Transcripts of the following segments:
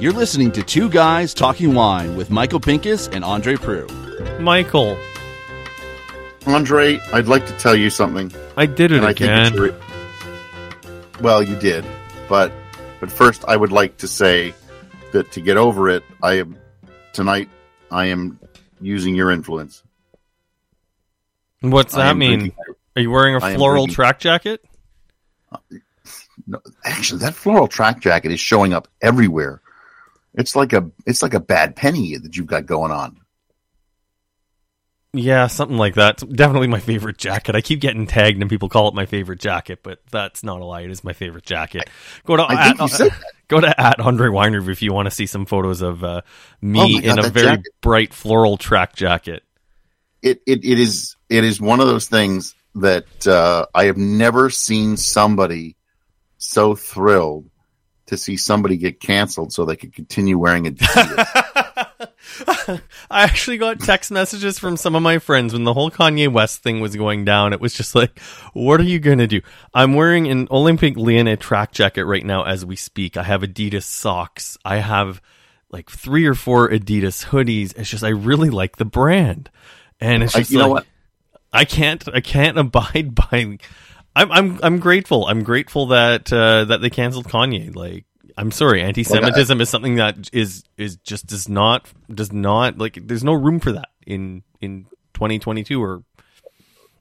You're listening to Two Guys Talking Wine with Michael Pinkus and Andre Proulx. Michael, Andre, I'd like to tell you something. I did it and I think it's again. re- well, you did, but but first, I would like to say that to get over it, I am tonight. I am using your influence. What's that mean? drinking- Are you wearing a I floral drinking- track jacket? No, actually, that floral track jacket is showing up everywhere. It's like a it's like a bad penny that you've got going on. Yeah, something like that. It's definitely my favorite jacket. I keep getting tagged and people call it my favorite jacket, but that's not a lie. It is my favorite jacket. Go to I think at, you said that. go to at Andre Weiner if you want to see some photos of uh, Oh me my God, in a very jacket. bright floral track jacket. It it, it is it is one of those things that uh, I have never seen somebody so thrilled to see somebody get canceled so they could continue wearing Adidas. I actually got text messages from some of my friends when the whole Kanye West thing was going down. It was just like, what are you going to do? I'm wearing an Olympic Leonid track jacket right now as we speak. I have Adidas socks. I have like three or four Adidas hoodies. It's just, I really like the brand. And it's I- just you know like, what? I can't, I can't abide by, I'm, I'm, I'm grateful. I'm grateful that, uh, that they canceled Kanye. Like, I'm sorry, anti-Semitism is something that is is just does not does not like there's no room for that in in 2022 or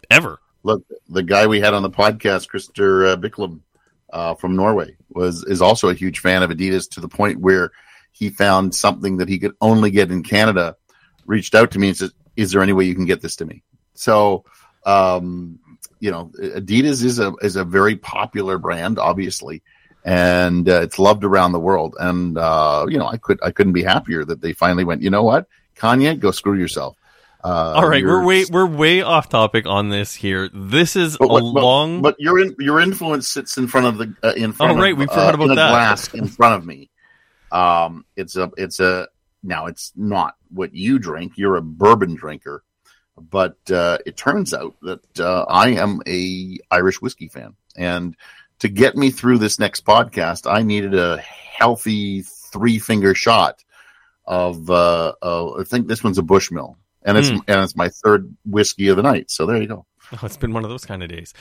ever. Look, the guy we had on the podcast, Christer uh, Bicklum uh, from Norway, was is also a huge fan of Adidas to the point where he found something that he could only get in Canada. Reached out to me and said, "Is there any way you can get this to me?" So, um, you know, Adidas is a is a very popular brand, obviously, and uh, it's loved around the world. And uh, you know, I could I couldn't be happier that they finally went. You know what, Kanye, go screw yourself. Uh, All right, we're way we're way off topic on this here. This is but, a but- long But your in, your influence sits in front of the uh, in front. Oh, right, of, we forgot uh, about in that. glass in front of me. Um, it's a it's a now it's not what you drink. You're a bourbon drinker, but uh, it turns out that uh, I am a Irish whiskey fan, and to get me through this next podcast, I needed a healthy three finger shot of uh, uh, I think this one's a Bushmill, and it's Hmm. and it's my third whiskey of the night. So there you go. Oh, it's been one of those kind of days.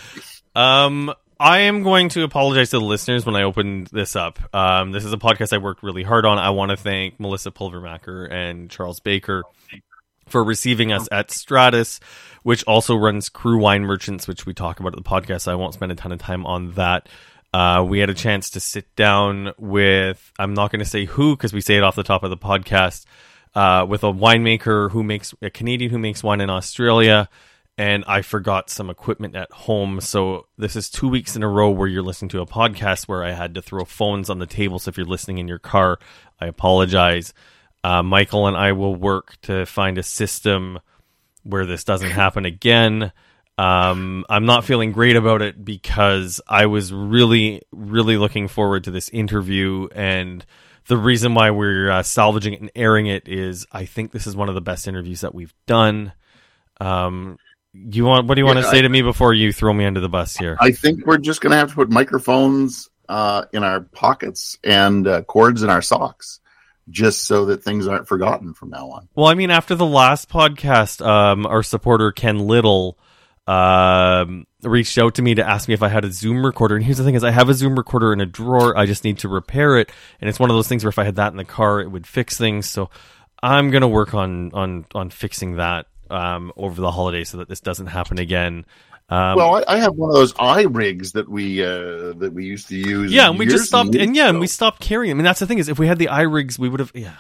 Um, I am going to apologize to the listeners when I open this up. Um, this is a podcast I worked really hard on. I want to thank Melissa Pulvermacher and Charles Baker for receiving us at Stratus, which also runs Crew Wine Merchants, which we talk about at the podcast. So I won't spend a ton of time on that. Uh, we had a chance to sit down with, I'm not going to say who because we say it off the top of the podcast, uh, with a winemaker who makes, a Canadian who makes wine in Australia. And I forgot some equipment at home. So this is two weeks in a row where you're listening to a podcast where I had to throw phones on the table. So if you're listening in your car, I apologize. Uh, Michael and I will work to find a system where this doesn't happen again. Um, I'm not feeling great about it because I was really, really looking forward to this interview. And the reason why we're uh, salvaging it and airing it is I think this is one of the best interviews that we've done. Um, you want what do you want to Yeah, say I- to me before you throw me under the bus here? I think we're just going to have to put microphones uh, in our pockets and uh, cords in our socks, just so that things aren't forgotten from now on. Well, I mean, after the last podcast, um, our supporter Ken Little um, reached out to me to ask me if I had a Zoom recorder. And here's the thing: is I have a Zoom recorder in a drawer. I just need to repair it, and it's one of those things where if I had that in the car, it would fix things. So I'm gonna work on on on fixing that um, over the holiday so that this doesn't happen again. Um, well, I, I have one of those eye rigs that we uh, that we used to use. yeah, and we just stopped, years and yeah, and we stopped carrying. them. I mean, that's the thing is, if we had the eye rigs, we would have. Yeah.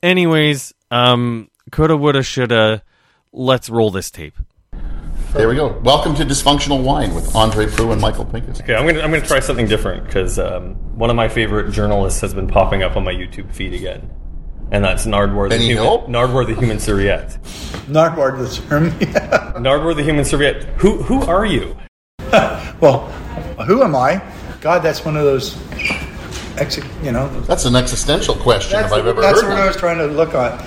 Anyways, um, coulda, woulda, shoulda. Let's roll this tape. There we go. Welcome to Dysfunctional Wine with Andre Proulx and Michael Pinkus. Okay, I'm gonna I'm gonna try something different because um, one of my favorite journalists has been popping up on my YouTube feed again, and that's Nardwuar the human, Hill? Nardwuar the human serviette. Nardwuar the term. Nardwuar the human serviette. Who who are you? well, who am I? God, that's one of those. Ex- you know, That's an existential question that's, if I've ever that's heard what one. I was trying to look on.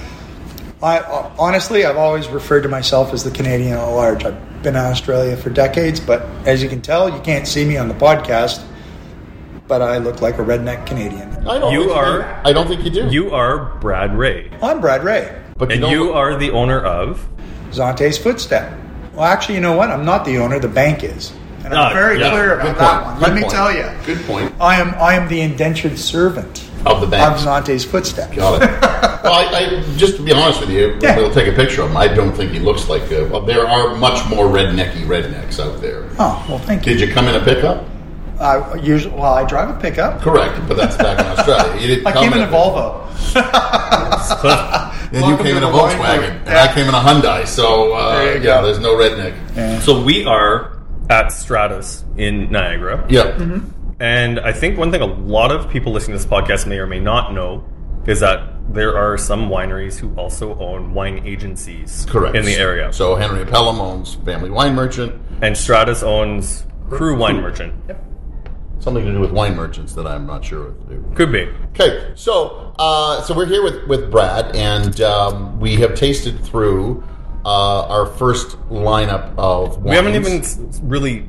I honestly, I've always referred to myself as the Canadian at large. I've been in Australia for decades, but as you can tell, you can't see me on the podcast. But I look like a redneck Canadian. I don't You think are- I don't think you do. You are Brad Rey, I'm Brad Rey, but and don't you are the owner of. Zonte's Footstep. Well, actually, you know what? I'm not the owner. The bank is, and I'm Ah, very yeah. clear about that one. Good Let me point. tell you, Good point. I am I am the indentured servant Of the bank. of Zonte's Footsteps. Got it. well, I, I, just to be honest with you, Yeah. we'll take a picture of him. I don't think he looks like. A, well, there are much more rednecky rednecks out there. Oh well, thank you. Did you come in a pickup? I usually, well, I drive a pickup. Correct, but that's back in Australia. You didn't I come came in a a Volvo. And you came in a Volkswagen, group. and Yeah. I came in a Hyundai. So uh, There you yeah, go. there's no redneck. Yeah. So we are at Stratus in Niagara. Yeah, Mm-hmm. And I think one thing a lot of people listening to this podcast may or may not know is that there are some wineries who also own wine agencies correct. in the area. So Henry Pelham owns Family Wine Merchant. and Stratus owns Crew Wine Merchant. Something to do with wine merchants that I'm not sure of. Could be. Okay, so uh, so we're here with, with Brad, and um, we have tasted through uh, our first lineup of wines. We haven't even really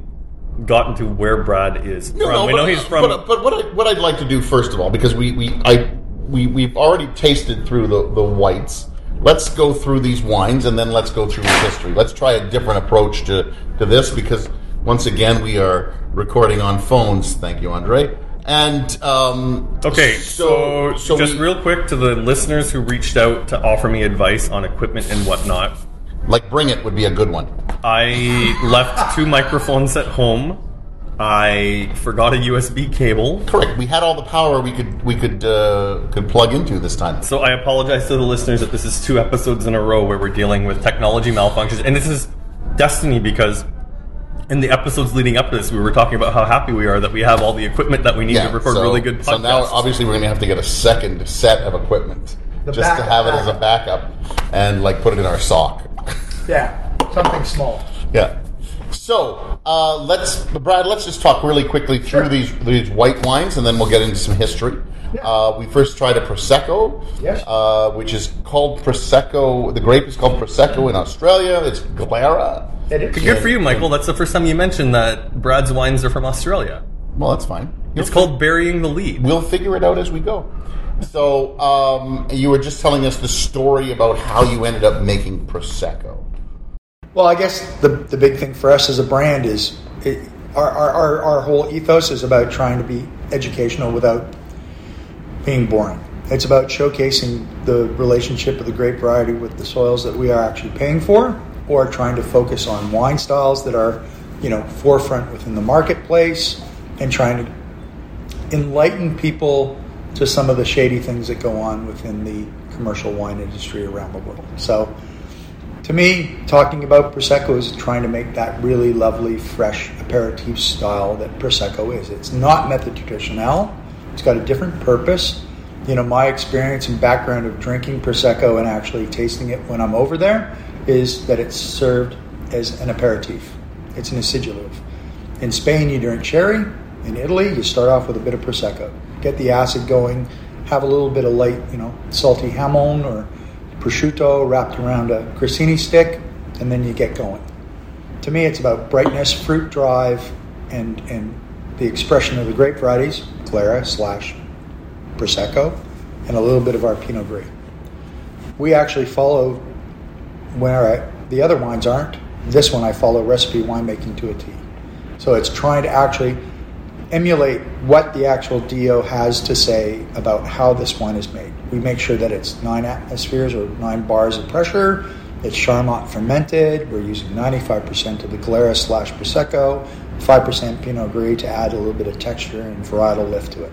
gotten to where Brad is No, from. no, we but, know he's from. But, but what I, what I'd like to do first of all, because we we I we we've already tasted through the the whites. Let's go through these wines, and then let's go through the history. Let's try a different approach to to this because once again we are recording on phones. Thank you, Andre. And um, okay, so, so just we- real quick to the listeners who reached out to offer me advice on equipment and whatnot. like bring it would be a good one. I left two microphones at home. I forgot a USB cable. Correct. We had all the power we could we could uh, could plug into this time. So I apologize to the listeners that this is two episodes in a row where we're dealing with technology malfunctions, and this is destiny because in the episodes leading up to this, we were talking about how happy we are that we have all the equipment that we need to record so, really good podcasts. So now, obviously, we're going to have to get a second set of equipment The just to have it as a backup and like put it in our sock. Yeah, something small. Yeah. So uh, let's, Brad. Let's just talk really quickly through Sure. these these white wines, and then we'll get into some history. Yeah. Uh, we first tried a prosecco, Yes. uh, which is called prosecco. The grape is called prosecco in Australia. It's Glera. It is. Good for you, Michael. That's the first time you mentioned that Brad's wines are from Australia. Well, that's fine. It's called burying the lead. We'll figure it out as we go. So um, you were just telling us the story about how you ended up making prosecco. Well, I guess the the big thing for us as a brand is it, our, our, our, our whole ethos is about trying to be educational without being boring. It's about showcasing the relationship of the grape variety with the soils that we are actually paying for, or trying to focus on wine styles that are, you know, forefront within the marketplace, and trying to enlighten people to some of the shady things that go on within the commercial wine industry around the world. So, to me, talking about Prosecco is trying to make that really lovely, fresh aperitif style that Prosecco is. It's not method traditional. It's got a different purpose. You know, my experience and background of drinking Prosecco and actually tasting it when I'm over there is that it's served as an aperitif. It's an acidulative. In Spain, you drink sherry. In Italy, you start off with a bit of Prosecco. Get the acid going, have a little bit of light, you know, salty hamon or prosciutto wrapped around a grissini stick, and then you get going. To me, it's about brightness, fruit drive, and, and the expression of the grape varieties, Glera slash Prosecco, and a little bit of our Pinot Gris. We actually follow where I, the other wines aren't. This one I follow recipe winemaking to a T. So it's trying to actually emulate what the actual DO has to say about how this wine is made. We make sure that it's nine atmospheres or nine bars of pressure. It's Charmat fermented. We're using 95% of the Glera slash Prosecco, 5% Pinot Gris to add a little bit of texture and varietal lift to it.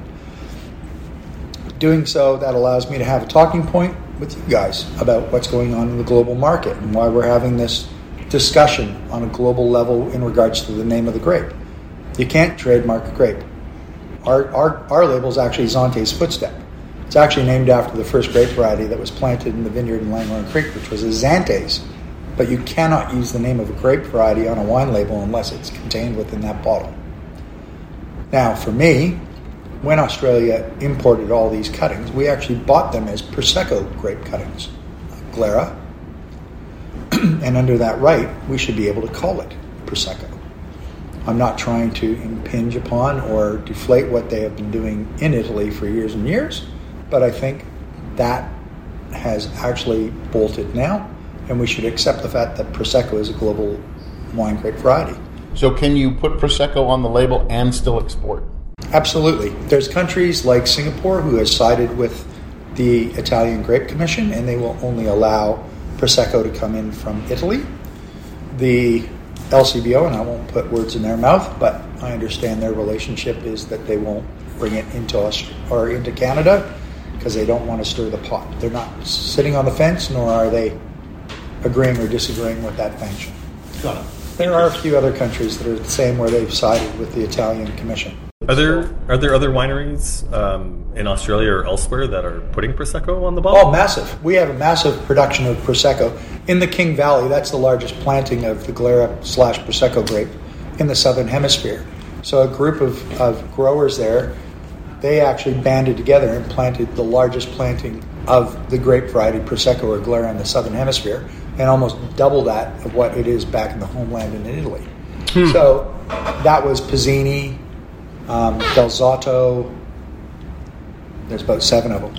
Doing so, that allows me to have a talking point with you guys about what's going on in the global market and why we're having this discussion on a global level in regards to the name of the grape. You can't trademark a grape. Our, our, our label is actually Zonte's Footstep. It's actually named after the first grape variety that was planted in the vineyard in Langhorne Creek, which was a Zantes. But you cannot use the name of a grape variety on a wine label unless it's contained within that bottle. Now, for me, when Australia imported all these cuttings, we actually bought them as Prosecco grape cuttings. Glera, and under that right, we should be able to call it Prosecco. I'm not trying to impinge upon or deflate what they have been doing in Italy for years and years, but I think that has actually bolted now, and we should accept the fact that Prosecco is a global wine grape variety. So, can you put Prosecco on the label and still export? Absolutely. There's countries like Singapore who has sided with the Italian Grape Commission, and they will only allow Prosecco to come in from Italy. The LCBO, and I won't put words in their mouth, but I understand their relationship is that they won't bring it into Aust- or into Canada because they don't want to stir the pot. They're not sitting on the fence, nor are they agreeing or disagreeing with that function. It. There are a few other countries that are the same where they've sided with the Italian Commission. Are there are there other wineries um, in Australia or elsewhere that are putting prosecco on the bottle? Oh, massive. We have a massive production of Prosecco. In the King Valley, that's the largest planting of the Glera slash Prosecco grape in the southern hemisphere. So a group of, of growers there, they actually banded together and planted the largest planting of the grape variety Prosecco or Glera in the southern hemisphere, and almost double that of what it is back in the homeland in Italy. So that was Pizzini, um, Dal Zotto, there's about seven of them.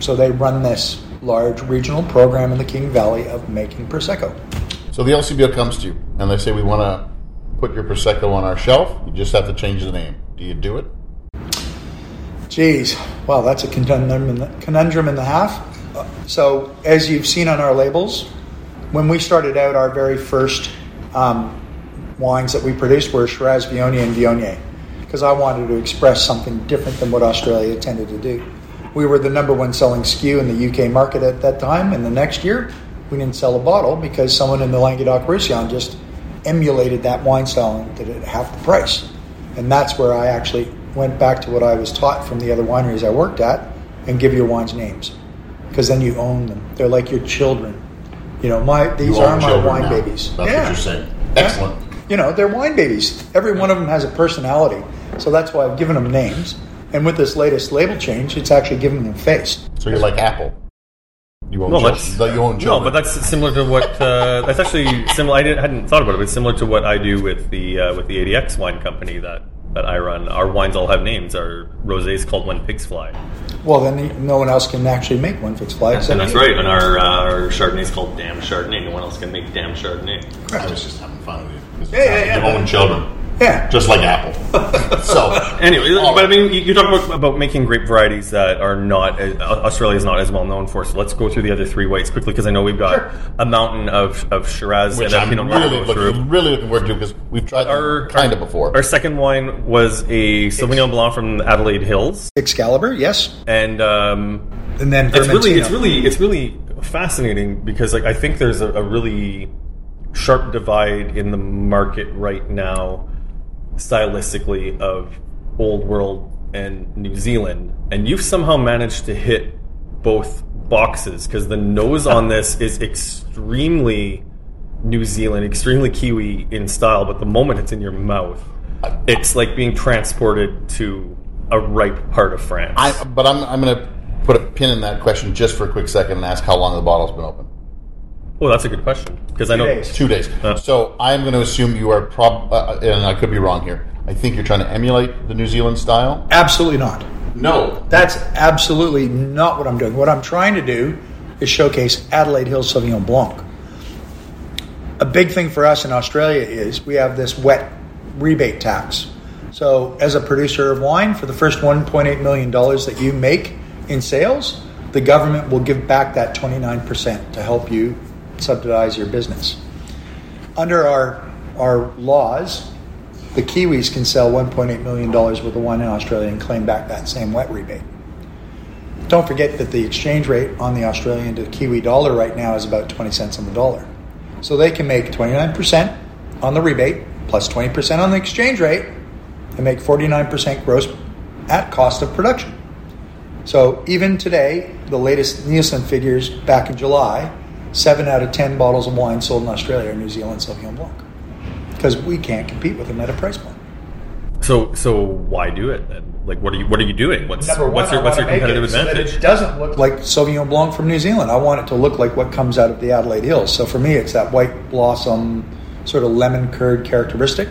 So they run this large regional program in the King Valley of making Prosecco. So the LCBO comes to you and they say, We want to put your Prosecco on our shelf. You just have to change the name. Do you do it? Geez, well, that's a conundrum in the, conundrum and a half. Uh, So, as you've seen on our labels, when we started out, our very first um, wines that we produced were Shiraz, Viognier, and Viognier, because I wanted to express something different than what Australia tended to do. We were the number one selling SKU in the UK market at that time, and the next year we didn't sell a bottle because someone in the Languedoc Roussillon just emulated that wine style and did it at half the price. And that's where I actually went back to what I was taught from the other wineries I worked at and give your wines names because then you own them. They're like your children. You know, my these are my wine now. babies. That's Yeah. what you're saying. Excellent. You know, they're wine babies. Every one of them has a personality. So that's why I've given them names. And with this latest label change, it's actually giving them face. So you're like Apple. You own No, children. that's That you own no, but that's similar to what uh, that's actually similar. I didn't, hadn't thought about it, but it's similar to what I do with the uh, with the ADX wine company that that I run. Our wines all have names. Our rosé is called When Pigs Fly, Well, then no one else can actually make one fixed fly. except and that's you. right. And our uh, our Chardonnay is called Damn Chardonnay. No one else can make Damn Chardonnay. I was just having fun with you. 'Cause Yeah, yeah, You yeah. own children. Yeah. Just like Apple. so, Anyway, All but I mean, you, you talk about, about making grape varieties that are not uh, Australia is not as well known for. So let's go through the other three whites quickly because I know we've got Sure. a mountain of, of Shiraz which and a I'm Pinot Noir to really go through. looking, really looking forward to because we've tried Our- them kind of before. Our second wine was a Sauvignon Blanc from the Adelaide Hills, Excalibur, yes. and um, And then it's really, it's really, it's really fascinating because like I think there's a, a really sharp divide in the market right now, stylistically, of old world and New Zealand, and you've somehow managed to hit both boxes because the nose on this is extremely New Zealand, extremely Kiwi in style, but the moment it's in your mouth, it's like being transported to a ripe part of France. I, but I'm, I'm going to put a pin in that question just for a quick second and ask how long the bottle's been open. Well, that's a good question because I know days. Two days. Uh. so I'm going to assume you are prob, uh, and I could be wrong here. I think you're trying to emulate the New Zealand style. Absolutely not. No, That's absolutely not what I'm doing. What I'm trying to do is showcase Adelaide Hills Sauvignon Blanc. A big thing for us in Australia is we have this wet rebate tax. So, as a producer of wine, for the first $1.8 million that you make in sales, the government will give back that 29% to help you subsidize your business. Under our, our laws, the Kiwis can sell $1.8 million worth of wine in Australia and claim back that same wet rebate. Don't forget that the exchange rate on the Australian to Kiwi dollar right now is about 20 cents on the dollar. So they can make 29% on the rebate plus 20% on the exchange rate and make 49% gross at cost of production. So even today, the latest Nielsen figures back in July, 7 out of 10 bottles of wine sold in Australia are New Zealand Sauvignon Blanc because we can't compete with them at a price point. So, so why do it then? Like, what are you what are you doing? What's one, what's your what's your competitive it so advantage? it doesn't look like Sauvignon Blanc from New Zealand. I want it to look like what comes out of the Adelaide Hills. So for me, it's that white blossom, sort of lemon curd characteristic.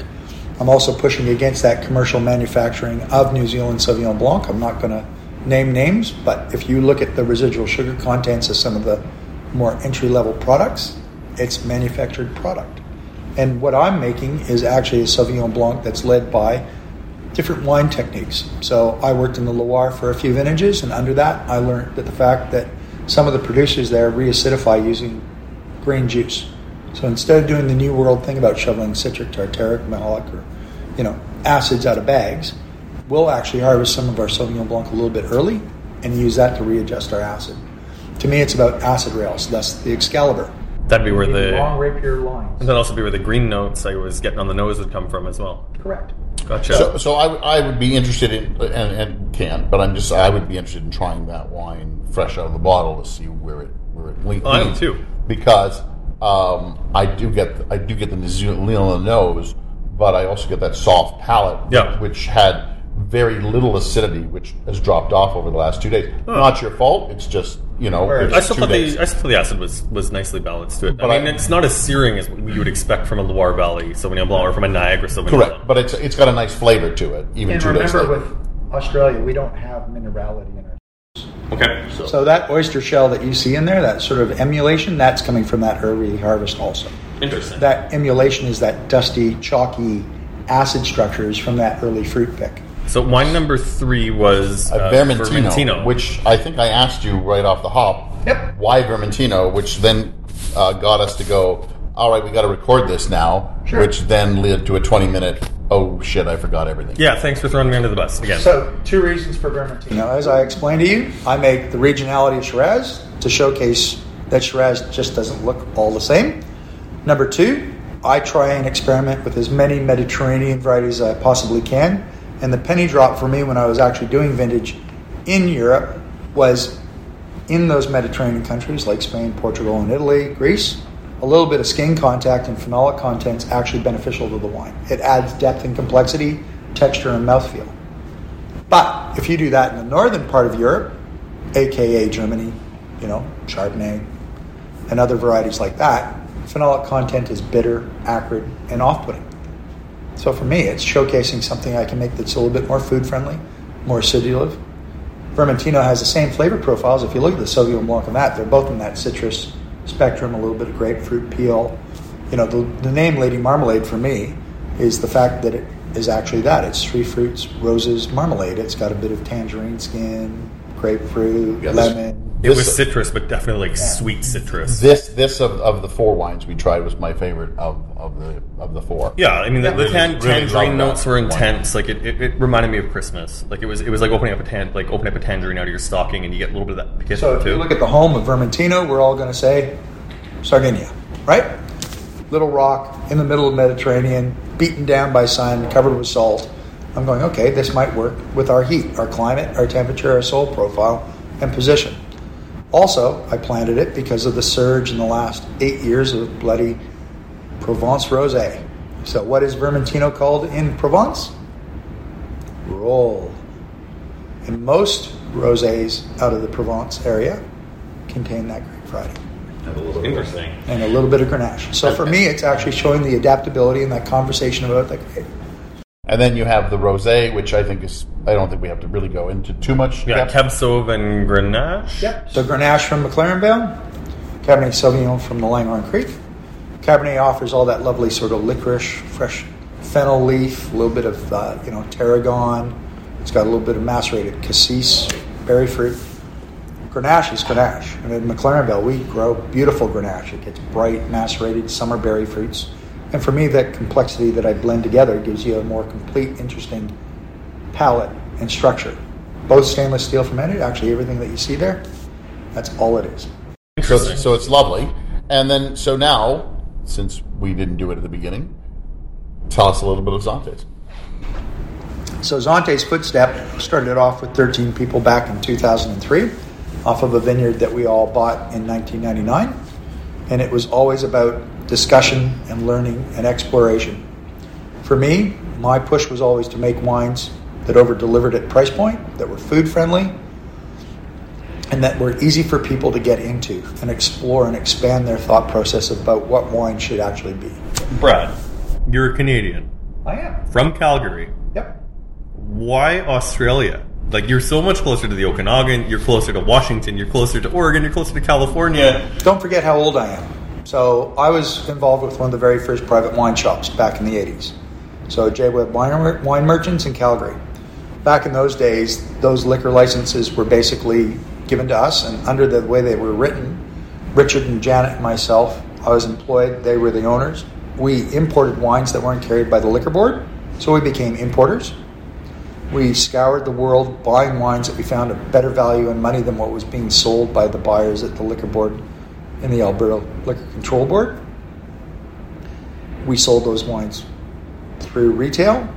I'm also pushing against that commercial manufacturing of New Zealand Sauvignon Blanc. I'm not going to name names, but if you look at the residual sugar contents of some of the more entry level products, it's manufactured product. And what I'm making is actually a Sauvignon Blanc that's led by different wine techniques. So I worked in the Loire for a few vintages, and under that, I learned that the fact that some of the producers there reacidify using grain juice. So instead of doing the New World thing about shoveling citric, tartaric, malic, or you know acids out of bags, we'll actually harvest some of our Sauvignon Blanc a little bit early and use that to readjust our acid. To me, it's about acid rails. That's the Excalibur. That'd be where the long rapier lines. And that'd also be where the green notes I was getting on the nose would come from as well. Correct. Gotcha. So, so I, would- I would be interested in, and, and can't, but I'm just, I would be interested in trying that wine fresh out of the bottle to see where it, where it leads. I am too. Because um, I do get, I do get the New Zealand nose, but I also get that soft palate, Yeah. which had very little acidity, which has dropped off over the last two days. Not your fault. It's just, you know, Right. it's I still two thought days. the I still thought the acid was, was nicely balanced to it. But I mean, I- it's not as searing as you would expect from a Loire Valley Sauvignon Blanc or from a Niagara Sauvignon Correct, Blanc. but it's it's got a nice flavor to it, even And two days remember, later. with Australia, we don't have minerality in our. Okay. So that oyster shell that you see in there, that sort of emulation, that's coming from that early harvest also. Interesting. That emulation is that dusty, chalky acid structures from that early fruit pick. So wine number three was uh, Vermentino, Vermentino. which I think I asked you right off the hop. Yep. Why Vermentino? Which then uh, got us to go. All right, we got to record this now. Sure. Which then led to a twenty-minute. Oh shit! I forgot everything. yeah, thanks for throwing me under the bus again. So, two reasons for Vermentino. As I explained to you, I make the regionality of Shiraz to showcase that Shiraz just doesn't look all the same. Number two, I try and experiment with as many Mediterranean varieties as I possibly can. And the penny drop for me when I was actually doing vintage in Europe was in those Mediterranean countries like Spain, Portugal, and Italy, Greece, a little bit of skin contact and phenolic content is actually beneficial to the wine. It adds depth and complexity, texture, and mouthfeel. But if you do that in the northern part of Europe, aka Germany, you know, Chardonnay, and other varieties like that, phenolic content is bitter, acrid, and off putting. So for me, it's showcasing something I can make that's a little bit more food friendly, more acidulative. Vermentino has the same flavor profiles. If you look at the Sauvignon Blanc and that, they're both in that citrus spectrum, a little bit of grapefruit peel. You know, the, the name Lady Marmalade for me is the fact that it is actually that. It's three fruits, roses, marmalade. It's got a bit of tangerine skin, grapefruit, this- lemon. It this- was citrus, but definitely like sweet citrus. This this of, of the four wines we tried was my favorite of, of the of the four. Yeah, I mean the, the Really- tan- really tangerine notes were one. intense. Like it, it, it reminded me of Christmas. Like it was it was like opening up a tan like opening up a tangerine out of your stocking, and you get a little bit of that piquant So if too. you look at the home of Vermentino, we're all going to say Sardinia, right? Little rock in the middle of the Mediterranean, beaten down by sun, covered with salt. I'm going, okay, this might work with our heat, our climate, our temperature, our soil profile, and position. Also, I planted it because of the surge in the last eight years of bloody Provence rosé. So, what is Vermentino called in Provence? Rolle. And most rosés out of the Provence area contain that grape variety Interesting. and a little bit of Grenache. So for me, it's actually showing the adaptability in that conversation about that grape. And then you have the rosé, which I think is I don't think we have to really go into too much. Yeah, depth. Cab Sauv and Grenache. Yep. So Grenache from McLaren Vale, Cabernet Sauvignon from the Langhorne Creek. Cabernet offers all that lovely sort of licorice, fresh fennel leaf, a little bit of uh, you know tarragon. It's got a little bit of macerated cassis, berry fruit. Grenache is Grenache, and in McLaren Vale we grow beautiful Grenache. It gets bright, macerated summer berry fruits, and for me, that complexity that I blend together gives you a more complete, interesting palette and structure. Both stainless steel fermented. Actually, everything that you see there, that's all it is. So, so it's lovely. And then so now, since we didn't do it at the beginning, tell us a little bit of Zontes. So Zonte's Footstep started off with 13 people back in 2003 off of a vineyard that we all bought in 1999. And it was always about discussion and learning and exploration. For me, my push was always to make wines that over delivered at price point, that were food friendly, and that were easy for people to get into and explore and expand their thought process about what wine should actually be. Brad, you're a Canadian I am. from Calgary. Yep. Why Australia? Like you're so much closer to the Okanagan, you're closer to Washington, you're closer to Oregon, you're closer to California. Don't forget how old I am. So I was involved with one of the very first private wine shops back in the 80s. So J. Webb Wine, wine Merchants in Calgary. Back in those days, those liquor licenses were basically given to us, and under the way they were written, Richard and Janet and myself, I was employed, they were the owners. We imported wines that weren't carried by the liquor board, so we became importers. We scoured the world buying wines that we found at better value and money than what was being sold by the buyers at the liquor board in the Alberta Liquor Control Board. We sold those wines through retail,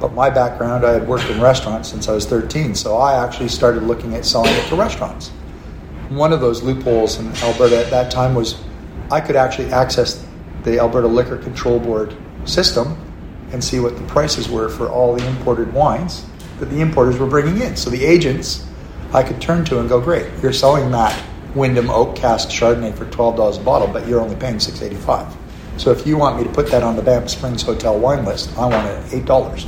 but my background, I had worked in restaurants since I was 13, so I actually started looking at selling it to restaurants. One of those loopholes in Alberta at that time was I could actually access the Alberta Liquor Control Board system and see what the prices were for all the imported wines that the importers were bringing in. So the agents I could turn to and go, great, you're selling that Wyndham Oak Cask Chardonnay for $12 a bottle, but you're only paying $6.85. So if you want me to put that on the Banff Springs Hotel wine list, I want it at $8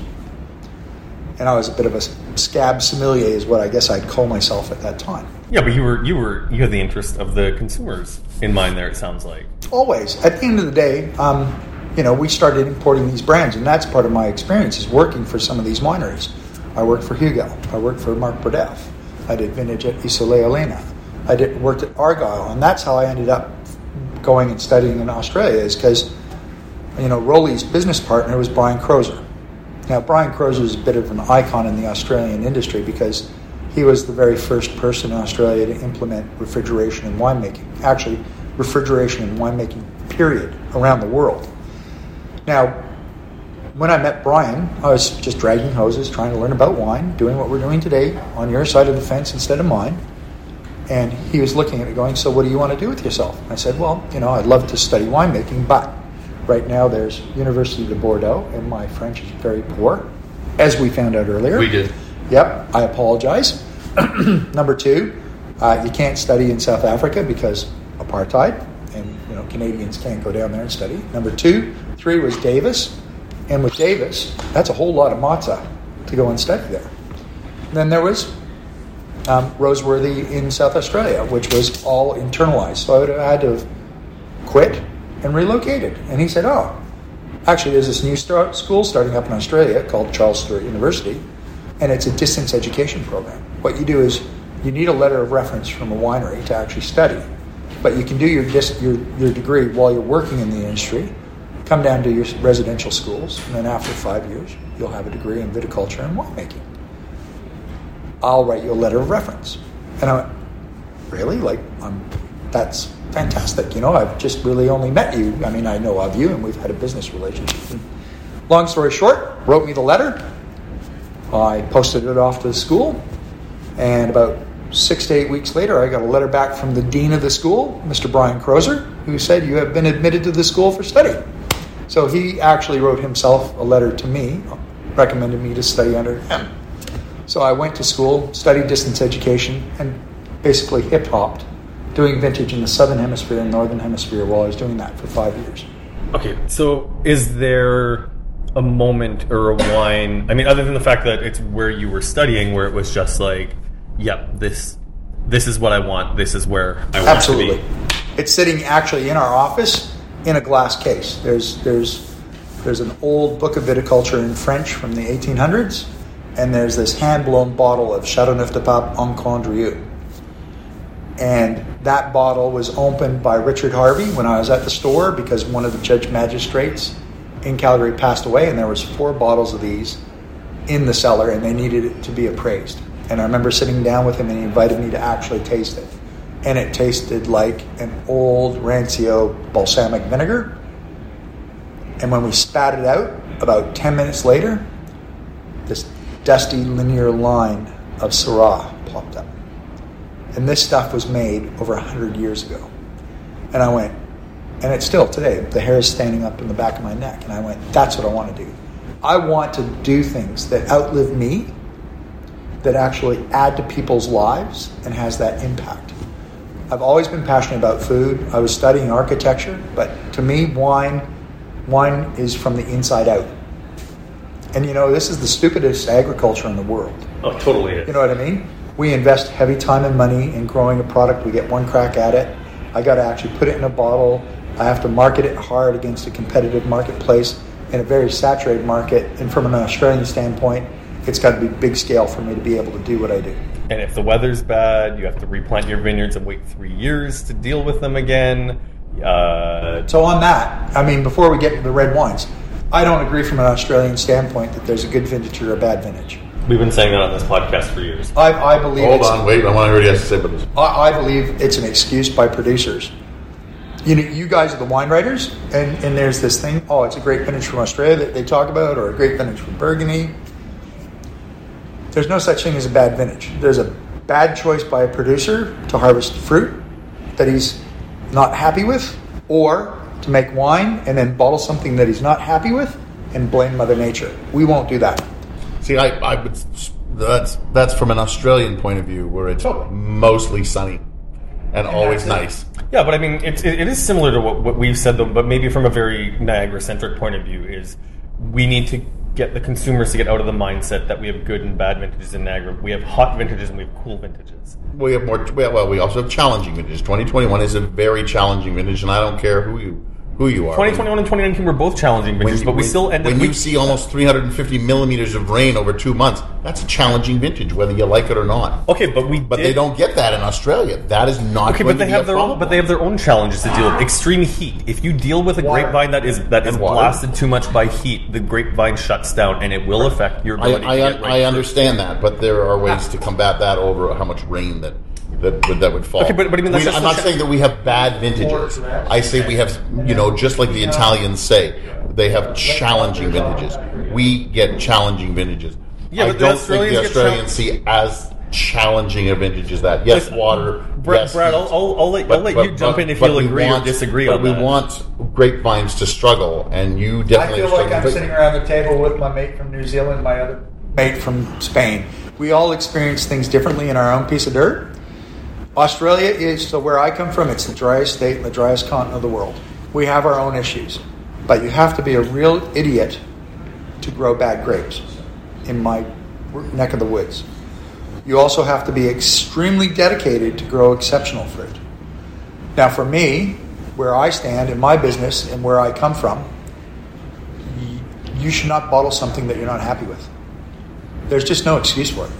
and I was a bit of a scab sommelier, is what I guess I'd call myself at that time. Yeah, but you were you were you had the interest of the consumers in mind. There, it sounds like. Always, at the end of the day, um, you know, we started importing these brands, and that's part of my experience is working for some of these wineries. I worked for Hugo. I worked for Mark Burdett. I did vintage at Isola Elena. I did worked at Argyle, and that's how I ended up going and studying in Australia. Is because you know Rowley's business partner was Brian Croser now, Brian Croser is a bit of an icon in the Australian industry because he was the very first person in Australia to implement refrigeration in winemaking. Actually, refrigeration in winemaking, period, around the world. Now, when I met Brian, I was just dragging hoses, trying to learn about wine, doing what we're doing today on your side of the fence instead of mine. And he was looking at me going, So, what do you want to do with yourself? I said, Well, you know, I'd love to study winemaking, but Right now, there's University de Bordeaux, and my French is very poor, as we found out earlier. We did. Yep, I apologize. Number two, uh, you can't study in South Africa because apartheid, and you know Canadians can't go down there and study. Number two, three was Davis, and with Davis, that's a whole lot of matzah to go and study there. Then there was um, Roseworthy in South Australia, which was all internalized. So I would have had to have quit and relocated. And he said, Oh, actually, there's this new start, school starting up in Australia called Charles Sturt University, and it's a distance education program. What you do is you need a letter of reference from a winery to actually study, but you can do your, dis- your, your degree while you're working in the industry. Come down to your residential schools, and then after five years, you'll have a degree in viticulture and winemaking. I'll write you a letter of reference. And I went, Really? Like, I'm, that's fantastic. You know, I've just really only met you. I mean, I know of you, and we've had a business relationship. Long story short, wrote me the letter. I posted it off to the school, and about six to eight weeks later, I got a letter back from the dean of the school, Mr. Brian Croser, who said, You have been admitted to the school for study. So he actually wrote himself a letter to me, recommended me to study under him. So I went to school, studied distance education, and basically hip hopped doing vintage in the southern hemisphere and northern hemisphere while I was doing that for five years. Okay, so is there a moment or a wine? I mean, other than the fact that it's where you were studying, where it was just like, yep, this this is what I want. This is where I want Absolutely. to be. It's sitting actually in our office in a glass case. There's there's there's an old book of viticulture in French from the 1800s, and there's this hand blown bottle of Chateauneuf de Pape Encondrieux. And that bottle was opened by Richard Harvey when I was at the store because one of the judge magistrates in Calgary passed away, and there was four bottles of these in the cellar, and they needed it to be appraised. And I remember sitting down with him, and he invited me to actually taste it, and it tasted like an old rancio balsamic vinegar. And when we spat it out, about ten minutes later, dusty linear line of Syrah popped up. And this stuff was made over 100 years ago. And I went, and it's still today, the hair is standing up in the back of my neck. And I went, that's what I want to do. I want to do things that outlive me that actually add to people's lives and has that impact. I've always been passionate about food. I was studying architecture, but to me, wine, wine is from the inside out. And you know, this is the stupidest agriculture in the world. Oh, totally. Is. You know what I mean? We invest heavy time and money in growing a product. We get one crack at it. I got to actually put it in a bottle. I have to market it hard against a competitive marketplace in a very saturated market. And from an Australian standpoint, it's got to be big scale for me to be able to do what I do. And if the weather's bad, you have to replant your vineyards and wait three years to deal with them again. Uh, so on that, I mean, before we get to the red wines, I don't agree from an Australian standpoint that there's a good vintage or a bad vintage. We've been saying that on this podcast for years. I, I believe. Hold on, wait. I want to hear what he has to say about this. I, I believe it's an excuse by producers. You know, you guys are the wine writers, and, and there's this thing. Oh, it's a great vintage from Australia that they talk about, or a great vintage from Burgundy. There's no such thing as a bad vintage. There's a bad choice by a producer to harvest fruit that he's not happy with, or to make wine and then bottle something that he's not happy with and blame Mother Nature. We won't do that. See, I, I would. That's that's from an Australian point of view, where it's Totally. mostly sunny and, always nice. Yeah, but I mean, it's, it, it is similar to what, what we've said, though, but maybe from a very Niagara centric point of view, is we need to get the consumers to get out of the mindset that we have good and bad vintages in Niagara. We have hot vintages and we have cool vintages. We have more. Well, we also have challenging vintages. Twenty twenty one is a very challenging vintage, and I don't care who you who you are. 2021 and 2019 were both challenging vintages, but we still ended when you see almost 350 millimeters of rain over two months. That's a challenging vintage, whether you like it or not. Okay, but we But did- they don't get that in Australia. That is not. Okay, going but they to be have a their own, but they have their own challenges to deal with. Extreme heat. If you deal with a Water. grapevine that is that is water. blasted too much by heat, the grapevine shuts down, and it will affect your I, ability. I, get I understand that, but there are ways to ah. combat that over how much rain that that would, that would fall. Okay, but- but I mean, we, I'm not cha- saying that we have bad vintages. I say we have, you know, just like the Italians say, they have challenging vintages. We get challenging vintages. Yeah, I but the don't think the Australians see as challenging a vintage as that. Yes, Listen, water. Brad, yes, Brad. I'll, I'll, I'll let, I'll let but- you jump but- in if you'll agree want- or disagree but on we that. want grapevines to struggle, and you definitely. I feel like. I'm But- sitting around the table with my mate from New Zealand, my other mate from Spain. We all experience things differently in our own piece of dirt. Australia is, so where I come from, it's the driest state and the driest continent of the world. We have our own issues. But you have to be a real idiot to grow bad grapes in my neck of the woods. You also have to be extremely dedicated to grow exceptional fruit. Now, for me, where I stand in my business and where I come from, you should not bottle something that you're not happy with. There's just no excuse for it.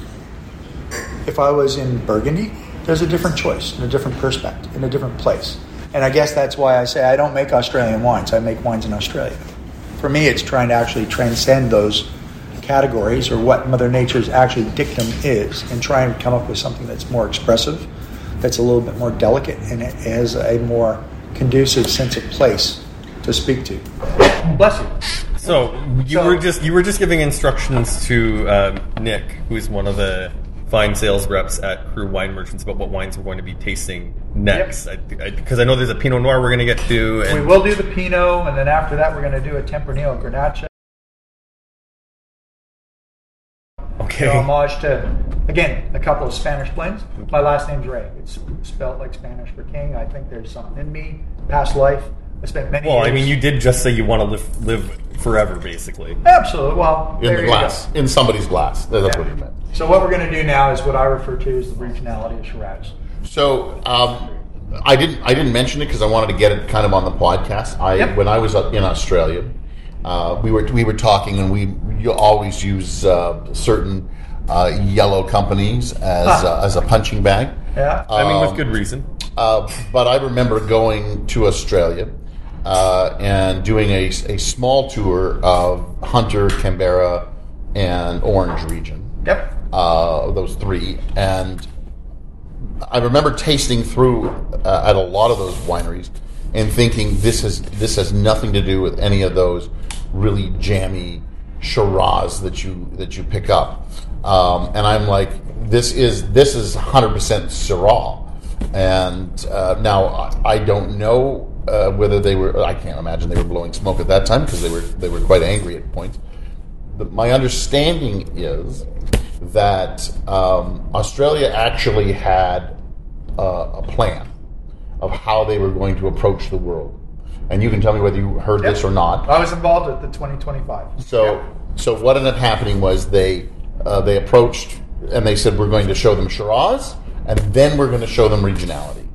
If I was in Burgundy, there's a different choice and a different perspective in a different place. And I guess that's why I say I don't make Australian wines. I make wines in Australia. For me, it's trying to actually transcend those categories or what Mother Nature's actually dictum is and try and come up with something that's more expressive, that's a little bit more delicate, and it has a more conducive sense of place to speak to. Bless you. So you So- were just you were just giving instructions to um, Nick, who's one of the fine sales reps at Crew Wine Merchants, about what wines we're going to be tasting next. Because I, because I, know there's a Pinot Noir we're going to get to, and We will do the Pinot, and then after that, we're going to do a Tempranillo Grenache. okay. Pay homage to, again, a couple of Spanish blends. My last name's Rey. It's spelled like Spanish for king. I think there's something in me, past life. I spent many Well, years. I mean, you did just say you want to live live forever, basically. Absolutely. Well, in the glass, go. in somebody's glass. That's Yeah. what he meant. So what we're going to do now is what I refer to as the regionality of Shiraz. So um, I didn't I didn't mention it because I wanted to get it kind of on the podcast. I Yep. when I was up in Australia, uh, we were we were talking and we you always use uh, certain uh, yellow companies as Huh. uh, as a punching bag. Yeah. I mean, with Um, good reason. Uh, but I remember going to Australia uh, and doing a, a small tour of Hunter, Canberra, and Orange region. Yep. uh, those three, and I remember tasting through uh, at a lot of those wineries and thinking this has this has nothing to do with any of those really jammy Shiraz that you that you pick up, um, and I'm like, this is this is 100 percent Syrah, and uh, now I, I don't know uh, whether they were. I can't imagine they were blowing smoke at that time because they were they were quite angry at points. But my understanding is that um, Australia actually had uh, a plan of how they were going to approach the world. And you can tell me whether you heard this or not. I was involved at the 2025. So, so what ended up happening was they uh, they approached and they said we're going to show them Shiraz, and then we're going to show them regionality,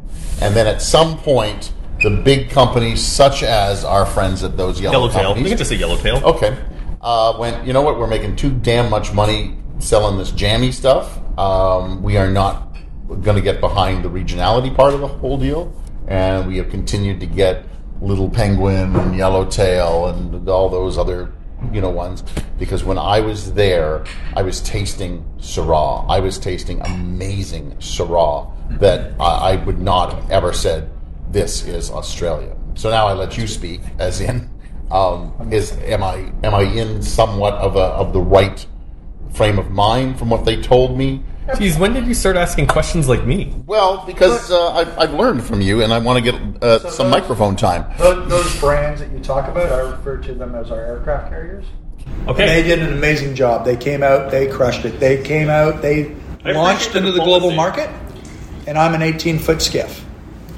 and then at some point the big companies such as our friends at those yellow Yellowtail. companies, We can just say Yellowtail. okay, uh, went you know what we're making too damn much money selling this jammy stuff. Um, we are not going to get behind the regionality part of the whole deal, and we have continued to get Little Penguin and Yellowtail and all those other you know ones because when I was there, I was tasting Syrah. I was tasting amazing Syrah that I, I would not have ever said this is Australia. So now I let you speak, as in, um, is am I am I in somewhat of a of the right frame of mind from what they told me? Geez, when did you start asking questions like me? Well, because uh, I've, I've learned from you, and I want to get uh, So some those- microphone time. Those, those brands that you talk about, I refer to them as our aircraft carriers. Okay. And they did an amazing job. They came out, they crushed it. They came out, they I launched into the the global market. And I'm an 18 foot skiff.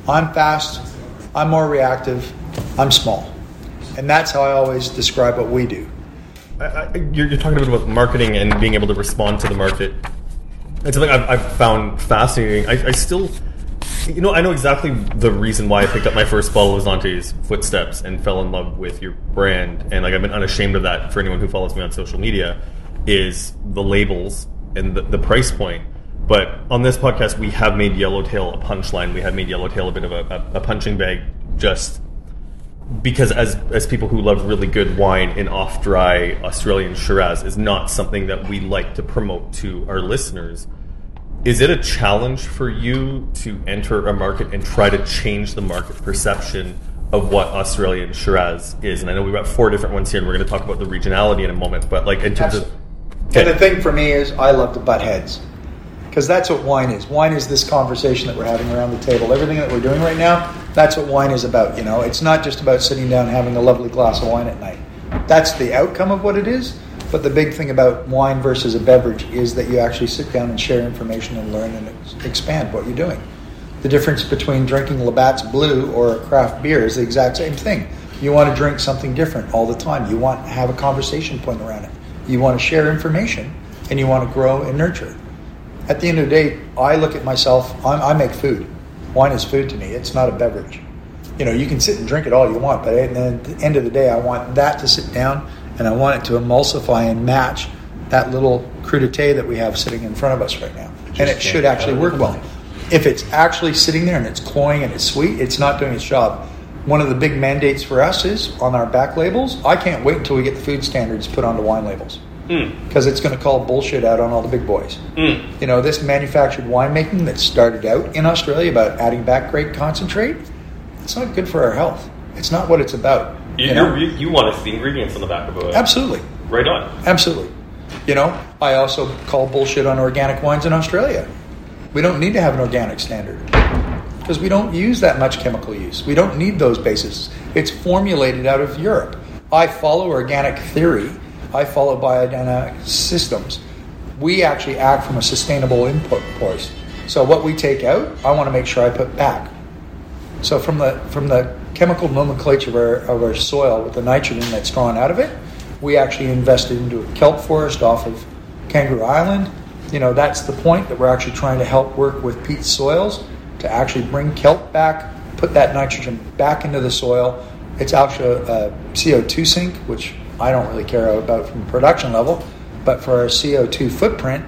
I'm fast. I'm more reactive. I'm small. And that's how I always describe what we do. I, I, you're, you're talking a bit about marketing and being able to respond to the market. It's something I've, I've found fascinating. I, I still, you know, I know exactly the reason why I picked up my first bottle of Zonte's Footsteps and fell in love with your brand, and like I've been unashamed of that for anyone who follows me on social media, is the labels and the, the price point. But on this podcast, we have made Yellowtail a punchline. We have made Yellowtail a bit of a, a, a punching bag, just because as as people who love really good wine, an off dry Australian Shiraz is not something that we like to promote to our listeners. Is it a challenge for you to enter a market and try to change the market perception of what Australian Shiraz is? And I know we've got four different ones here, and we're going to talk about the regionality in a moment. But like in terms of And the thing for me is, I love to butt heads. Because that's what wine is. Wine is this conversation that we're having around the table. Everything that we're doing right now, that's what wine is about. You know, it's not just about sitting down having a lovely glass of wine at night. That's the outcome of what it is. But the big thing about wine versus a beverage is that you actually sit down and share information and learn and ex- expand what you're doing. The difference between drinking Labatt's Blue or a craft beer is the exact same thing. You want to drink something different all the time. You want to have a conversation point around it. You want to share information and you want to grow and nurture. At the end of the day, I look at myself, I'm, I make food. Wine is food to me, it's not a beverage. You know, you can sit and drink it all you want, but at the end of the day, I want that to sit down and I want it to emulsify and match that little crudité that we have sitting in front of us right now. And it should actually work well. If it's actually sitting there and it's cloying and it's sweet, it's not doing its job. One of the big mandates for us is on our back labels. I can't wait until we get the food standards put onto wine labels Mm. because it's going to call bullshit out on all the big boys. Mm. You know, this manufactured winemaking that started out in Australia about adding back grape concentrate, it's not good for our health. It's not what it's about. you, you know? you, want to see the ingredients on the back of a Absolutely. right on. Absolutely. You know, I also call bullshit on organic wines in Australia. We don't need to have an organic standard because we don't use that much chemical use. We don't need those bases. It's formulated out of Europe. I follow organic theory. I follow biodynamic uh, systems. We actually act from a sustainable input point. So what we take out, I want to make sure I put back. So from the from the chemical nomenclature of our, of our soil with the nitrogen that's drawn out of it, we actually invested into a kelp forest off of Kangaroo Island. You know, that's the point that we're actually trying to help work with peat soils to actually bring kelp back, put that nitrogen back into the soil. It's actually a CO2 sink, which I don't really care about from production level, but for our CO2 footprint,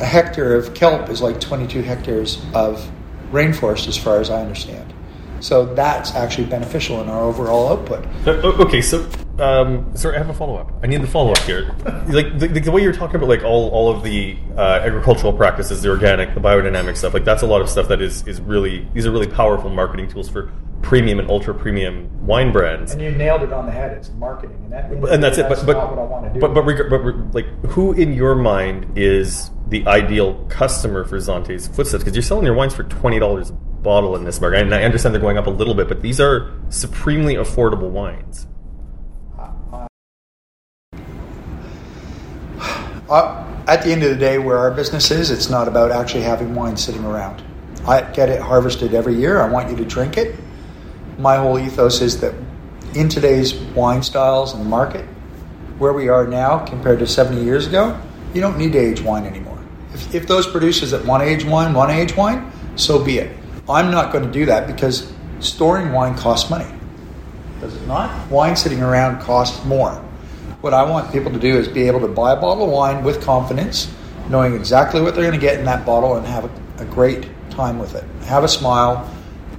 a hectare of kelp is like 22 hectares of rainforest, as far as I understand. So that's actually beneficial in our overall output. Uh, Okay, so um, sorry, I have a follow up. I need the follow up here. Like the, the way you're talking about, like all, all of the uh, agricultural practices, the organic, the biodynamic stuff. Like that's a lot of stuff that is is really these are really powerful marketing tools for premium and ultra premium wine brands. And you nailed it on the head. It's marketing, and, that, and that's it. But but not what I want to do. but but, reg- but re- like who in your mind is the ideal customer for Zonte's Footsteps? Because you're selling your wines for twenty dollars a bottle in this market, and I understand they're going up a little bit, but these are supremely affordable wines. I, at the end of the day, where our business is, it's not about actually having wine sitting around. I get it harvested every year. I want you to drink it. My whole ethos is that in today's wine styles and market, where we are now compared to 70 years ago, you don't need to age wine anymore. If, if those producers that want to age wine want to age wine, so be it. I'm not going to do that because storing wine costs money. Does it not? Wine sitting around costs more. What I want people to do is be able to buy a bottle of wine with confidence, knowing exactly what they're going to get in that bottle and have a, a great time with it. Have a smile.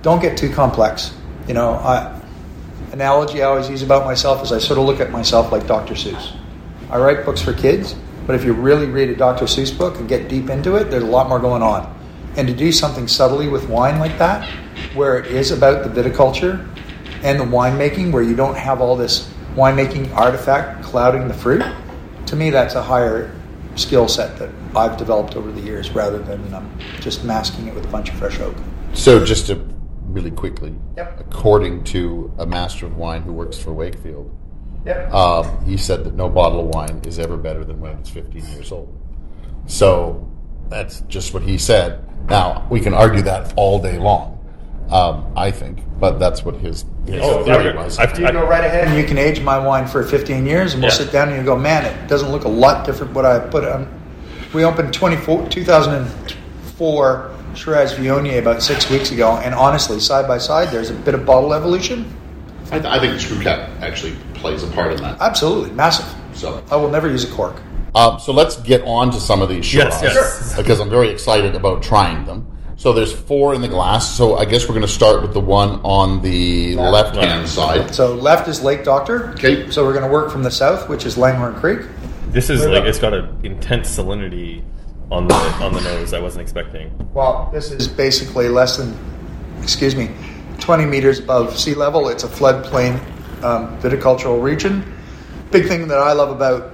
Don't get too complex. You know, I, analogy I always use about myself is I sort of look at myself like Dr. Seuss. I write books for kids, but if you really read a Dr. Seuss book and get deep into it, there's a lot more going on. And to do something subtly with wine like that, where it is about the viticulture and the winemaking, where you don't have all this winemaking artifact clouding the fruit, to me that's a higher skill set that I've developed over the years rather than um, just masking it with a bunch of fresh oak. So just to really quickly, Yep. according to a master of wine who works for Wakefield, Yep. um, he said that no bottle of wine is ever better than when it's 15 years old. So that's just what he said. Now we can argue that all day long, um, I think, but that's what his, his Oh, theory I've- was. I've- You go right ahead and you can age my wine for 15 years, and we'll Yeah. sit down and you go, man, it doesn't look a lot different what I put on. We opened 24, 2004 Shiraz Viognier about six weeks ago, and honestly, side by side, there's a bit of bottle evolution. I, th- I think the screw cap actually plays a part in that. Absolutely, massive. So, I will never use a cork. um, so let's get on to some of these Yes, Shiraz yes. because I'm very excited about trying them. So there's four in the glass. So I guess we're going to start with the one on the left hand side. So left is Lake Doctor. Okay. So we're going to work from the south, which is Langhorne Creek. This is Wait like it's got an intense salinity on the on the nose. I wasn't expecting. Well, this is basically less than, excuse me, 20 meters above sea level. It's a floodplain um, viticultural region. Big thing that I love about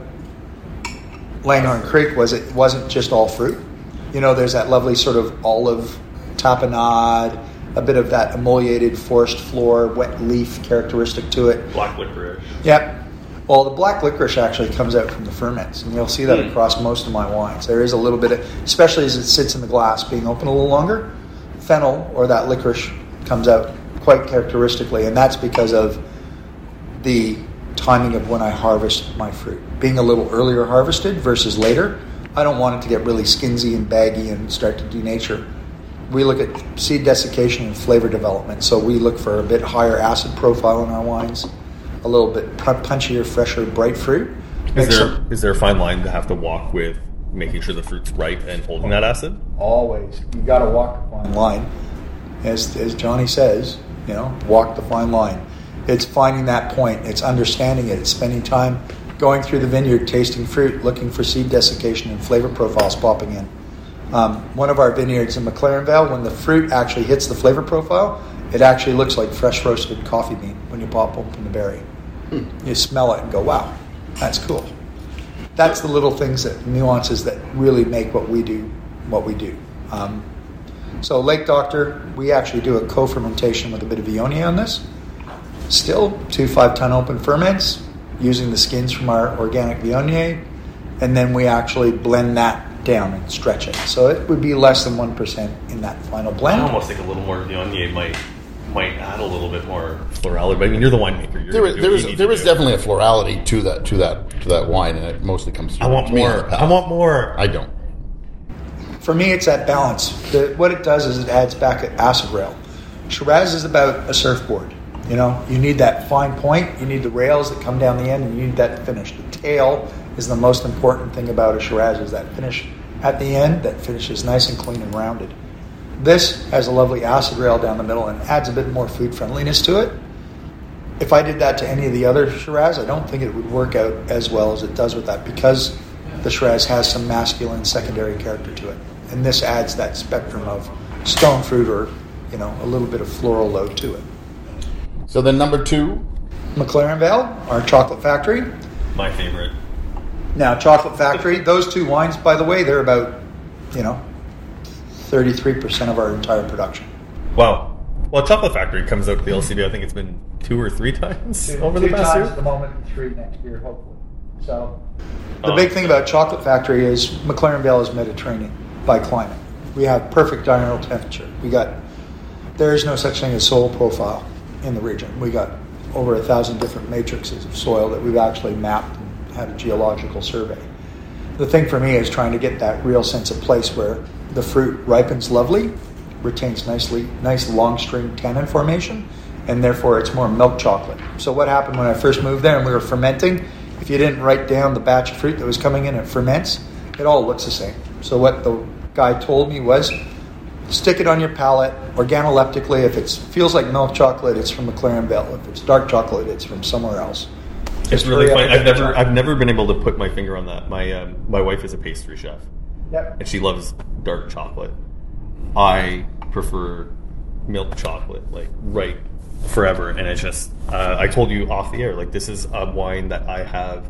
Langhorne Creek was it wasn't just all fruit. You know, there's that lovely sort of olive tapenade, a bit of that emoliated forest floor, wet leaf characteristic to it. Black licorice. Yep. Well, the black licorice actually comes out from the ferments, and you'll see that hmm. across most of my wines. There is a little bit of, especially as it sits in the glass, being open a little longer, fennel or that licorice comes out quite characteristically, and that's because of the timing of when I harvest my fruit. Being a little earlier harvested versus later, I don't want it to get really skinsy and baggy and start to denature. We look at seed desiccation and flavor development, so we look for a bit higher acid profile in our wines, a little bit punchier, fresher, bright fruit. Is there them- is there a fine line to have to walk with making sure the fruit's ripe and holding that acid? always. You got to walk the fine line. As, as johnny says you know walk the fine line. It's finding that point. It's understanding it. It's spending time going through the vineyard tasting fruit looking for seed desiccation and flavor profiles popping in. Um, one of our vineyards in mclaren vale when the fruit actually hits the flavor profile it actually looks like fresh roasted coffee bean when you pop open the berry you smell it and go wow that's cool that's the little things that nuances that really make what we do what we do. Um, so Lake Doctor, we actually do a co-fermentation with a bit of Viognier on this. Still two five-ton open ferments using the skins from our organic Viognier, and then we actually blend that down and stretch it. So it would be less than one percent in that final I blend. almost think a little more Viognier might might add a little bit more florality. But I mean, you're the winemaker. You're There gonna is, do there what is, you need there to is do. definitely a florality to that to that to that wine, and it mostly comes through. I want to me more. I want more. I don't. For me, it's that balance. The, what it does is it adds back an acid rail. Shiraz is about a surfboard. You know, you need that fine point, you need the rails that come down the end, and you need that finish. The tail is the most important thing about a Shiraz is that finish at the end that finishes nice and clean and rounded. This has a lovely acid rail down the middle and adds a bit more food friendliness to it. If I did that to any of the other Shiraz, I don't think it would work out as well as it does with that because the Shiraz has some masculine secondary character to it. And this adds that spectrum of stone fruit or, you know, a little bit of floral load to it. So then number two, McLaren Vale, our chocolate factory. My favorite. Now, Chocolate Factory, those two wines, by the way, they're about, you know, 33% of our entire production. Wow. Well, Chocolate Factory comes out to the LCB. I think it's been two or three times over the Two past times year. at the moment, and three next year, hopefully. So the big thing about Chocolate Factory is McLaren Vale is Mediterranean by climate. We have perfect diurnal temperature. We got there is no such thing as soil profile in the region. We got over a thousand different matrices of soil that we've actually mapped and had a geological survey. The thing for me is trying to get that real sense of place where the fruit ripens lovely, retains nicely, nice long string tannin formation, and therefore it's more milk chocolate. So what happened when I first moved there and we were fermenting? If you didn't write down the batch of fruit that was coming in, it ferments. It all looks the same. So what the guy told me was, stick it on your palate organoleptically. If it feels like milk chocolate, it's from McLaren Vale. If it's dark chocolate, it's from somewhere else. It's really funny. I've never, chocolate. I've never been able to put my finger on that. My, um, my wife is a pastry chef, Yep. and she loves dark chocolate. I prefer milk chocolate, like right forever. And it's just, uh, I told you off the air, like this is a wine that I have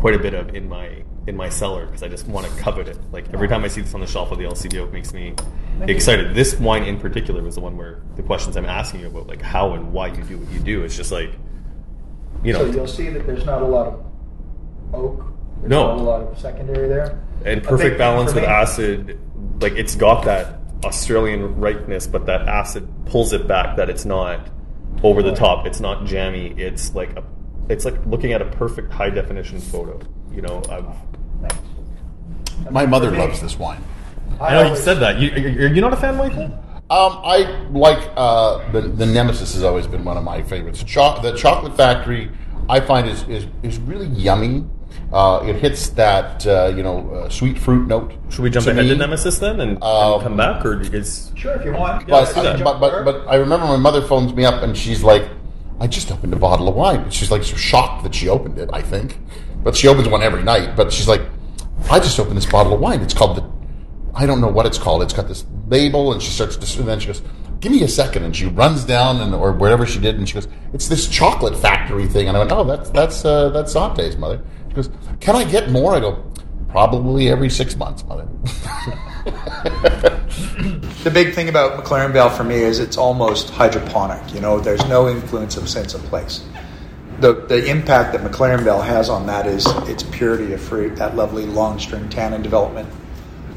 quite a bit of in my in my cellar because I just want to covet it. Like every time I see this on the shelf of the LCBO, it makes me excited. This wine in particular was the one where the questions I'm asking you about, like how and why you do what you do, it's just like, you know, So you'll see that there's not a lot of oak. There's No. not a lot of secondary there. And perfect thing balance with me- acid. Like it's got that Australian ripeness, but that acid pulls it back. That it's not over the top. It's not jammy. It's like a, it's like looking at a perfect high definition photo. You know, of, Thanks. My mother loves this wine. I know you said that. You, are you not a fan, Michael? Um, I like uh, the the Nemesis has always been one of my favorites. Cho- the Chocolate Factory, I find is is, is really yummy. Uh, it hits that uh, you know uh, sweet fruit note. Should we jump to ahead me. to Nemesis then and, and Um, come back, or is Sure, if you want. Yeah, let's But, do that. but, but, but I remember my mother phones me up and she's like, I just opened a bottle of wine. She's like shocked that she opened it, I think. But she opens one every night. But she's like, I just opened this bottle of wine. It's called the, I don't know what it's called. It's got this label and she starts to, and then she goes, give me a second. And she runs down and, or wherever she did. And she goes, it's this chocolate factory thing. And I went, oh, that's, that's, uh, that's Zonte's mother. She goes, can I get more? I go, probably every six months, mother. The big thing about McLaren Vale for me is it's almost hydroponic. You know, there's no influence of sense of place. The, the impact that McLaren Vale has on that is its purity of fruit, that lovely long string tannin development.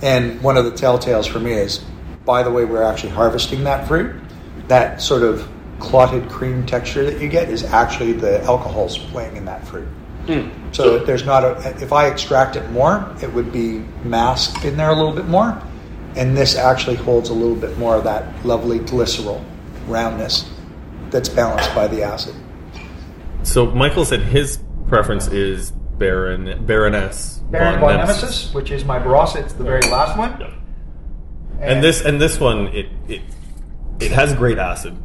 And one of the telltales for me is, by the way, we're actually harvesting that fruit. That sort of clotted cream texture that you get is actually the alcohols playing in that fruit. Hmm. So there's not a. If I extract it more, it would be masked in there a little bit more, and this actually holds a little bit more of that lovely glycerol roundness that's balanced by the acid. so? Michael said his preference is Baron Baroness Baron von Nemesis, which is my Barossa, it's the very last one. Yeah. And this and this one, it it it has great acid.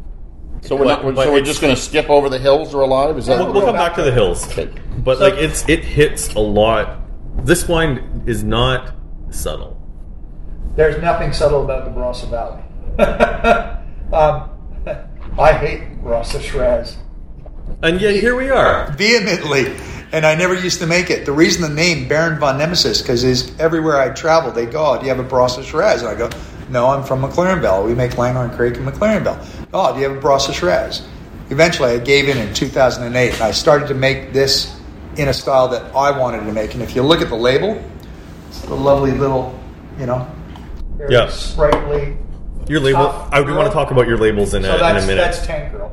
So we're, not, we're, so we're just going to skip over the hills or alive? Is that We'll, we'll come back to the hills, Okay. but like it's it hits a lot. This wine is not subtle. There's nothing subtle about the Barossa Valley. um, I hate Barossa Shiraz. And yet here we are. vehemently, and I never used to make it. The reason the name Baron von Nemesis because is everywhere I travel, they go, oh, "Do you have a Barossa Shiraz?" And I go, "No, I'm from McLaren Vale. We make Langhorne Creek and McLaren Vale." Oh, do you have a Barossa Shiraz? Eventually, I gave in in 2008, and I started to make this in a style that I wanted to make. And if you look at the label, it's the lovely little, you know, very Yeah. sprightly. Your label. I do want to talk about your labels in a, So in that's a minute. that's Tank Girl.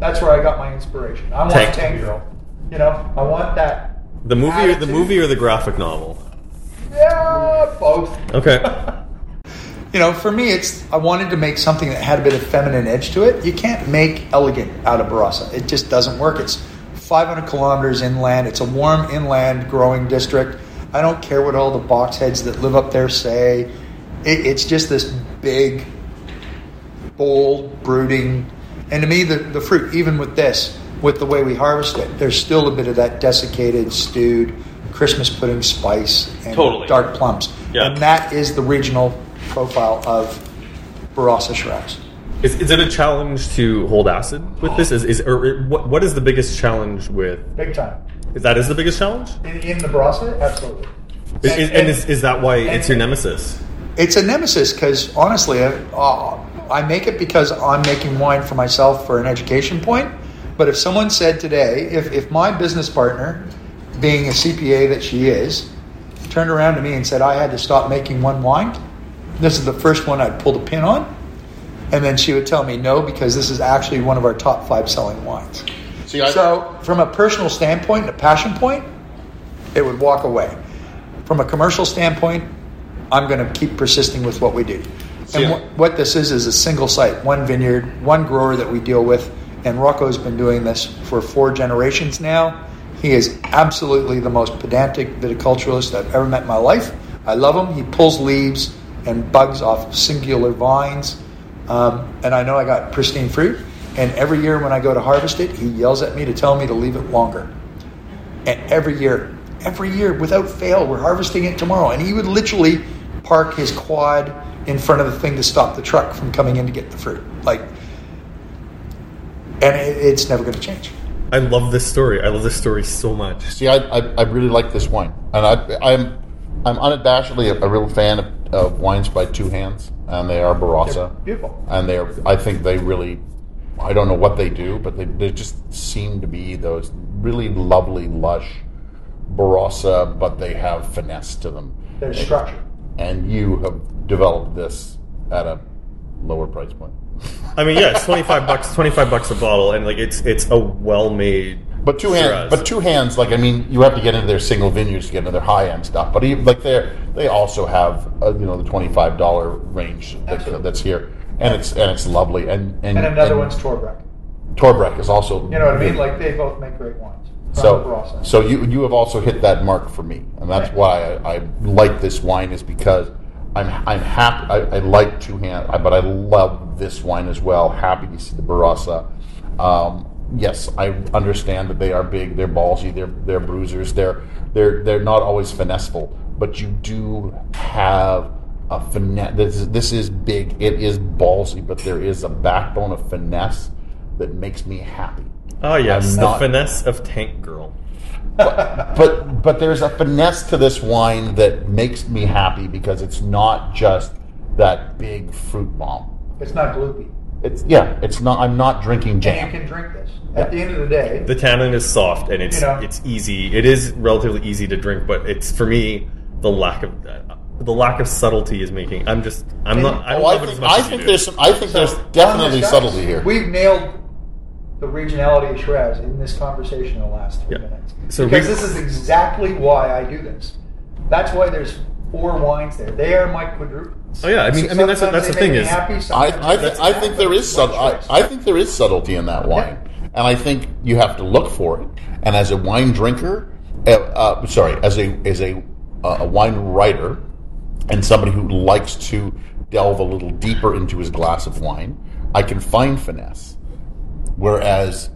That's where I got my inspiration. I want Tank- Tank, Girl. You know, I want that. the movie, or the movie, or the graphic novel. Yeah, both. Okay. You know, for me, it's I wanted to make something that had a bit of feminine edge to it. You can't make elegant out of Barossa. It just doesn't work. It's 500 kilometers inland. It's a warm inland growing district. I don't care what all the box heads that live up there say. It, it's just this big, bold, brooding. And to me, the, the fruit, even with this, with the way we harvest it, there's still a bit of that desiccated, stewed Christmas pudding spice and Totally. dark plums. Yeah. And that is the regional profile of Barossa Shiraz. Is, is it a challenge to hold acid with this? Is, is or what, what is the biggest challenge with? Big time. Is that is the biggest challenge? In, in the Barossa, absolutely. Is, And- is, and is, is that why it's your nemesis? It's a nemesis because honestly, I, uh, I make it because I'm making wine for myself for an education point. But if someone said today, if, if my business partner being a CPA that she is, turned around to me and said I had to stop making one wine. This is the first one I'd pull the pin on. And then she would tell me no, because this is actually one of our top five selling wines. See, I, So, from a personal standpoint, and a passion point, it would walk away. From a commercial standpoint, I'm going to keep persisting with what we do. And wh- what this is is a single site, one vineyard, one grower that we deal with. And Rocco's been doing this for four generations now. He is absolutely the most pedantic viticulturalist I've ever met in my life. I love him. He pulls leaves and bugs off singular vines. Um, and I know I got pristine fruit. And every year when I go to harvest it, he yells at me to tell me to leave it longer. And every year, every year, without fail, we're harvesting it tomorrow. And he would literally park his quad in front of the thing to stop the truck from coming in to get the fruit. Like, and it, it's never going to change. I love this story. I love this story so much. See, I, I, I really like this wine, and I, I'm I'm unabashedly a, a real fan of, of wines by two hands, and they are Barossa, Beautiful. and they're I think they really I don't know what they do, but they, they just seem to be those really lovely, lush Barossa, but they have finesse to them. Their structure. And you have developed this at a lower price point. I mean, yeah, it's twenty five bucks. Twenty five bucks a bottle, and like it's it's a well made. But two hands, but two hands. Like I mean, you have to get into their single vineyards to get into their high end stuff. But even, like they they also have uh, you know the twenty five dollar range that, Absolutely. that's here, and it's and it's lovely. And and, And another and one's Torbreck. Torbreck is also You know what I mean? Like, they both make great wines. So so you you have also hit that mark for me, and that's Right. why I, I like this wine is because I'm I'm happy. I, I like two hand, I- but I love this wine as well. Happy to see the Barossa. Um, yes, I understand that they are big, they're ballsy, they're they're bruisers, they're they're they're not always finesseful, but you do have a finesse. This is, this is big. It is ballsy, but there is a backbone of finesse that makes me happy. Oh yes, I'm the not- finesse of Tank Girl. but but there's a finesse to this wine that makes me happy because it's not just that big fruit bomb. It's not gloopy. It's yeah, it's not. I'm not drinking And jam. you can drink this. At the end of the day, The tannin is soft and it's You know. it's easy. It is relatively easy to drink, but it's for me the lack of the lack of subtlety is making. I'm just I'm not. I don't Oh, I love it as think, much I as you think do. there's some, I think there's definitely on guys, subtlety here. We've nailed the regionality of Shiraz in this conversation in the last three Yeah. minutes. So because re- this is exactly why I do this. That's why there's four wines there. They are my quadruples. Oh yeah, I mean I mean that's Sometimes that's the thing is happy, I, sometimes I, th- I think mad, there but is sub- I. I think there is subtlety in that wine, and I think you have to look for it. And as a wine drinker, uh, uh, sorry, as a as a uh, a wine writer, and somebody who likes to delve a little deeper into his glass of wine, I can find finesse. Whereas,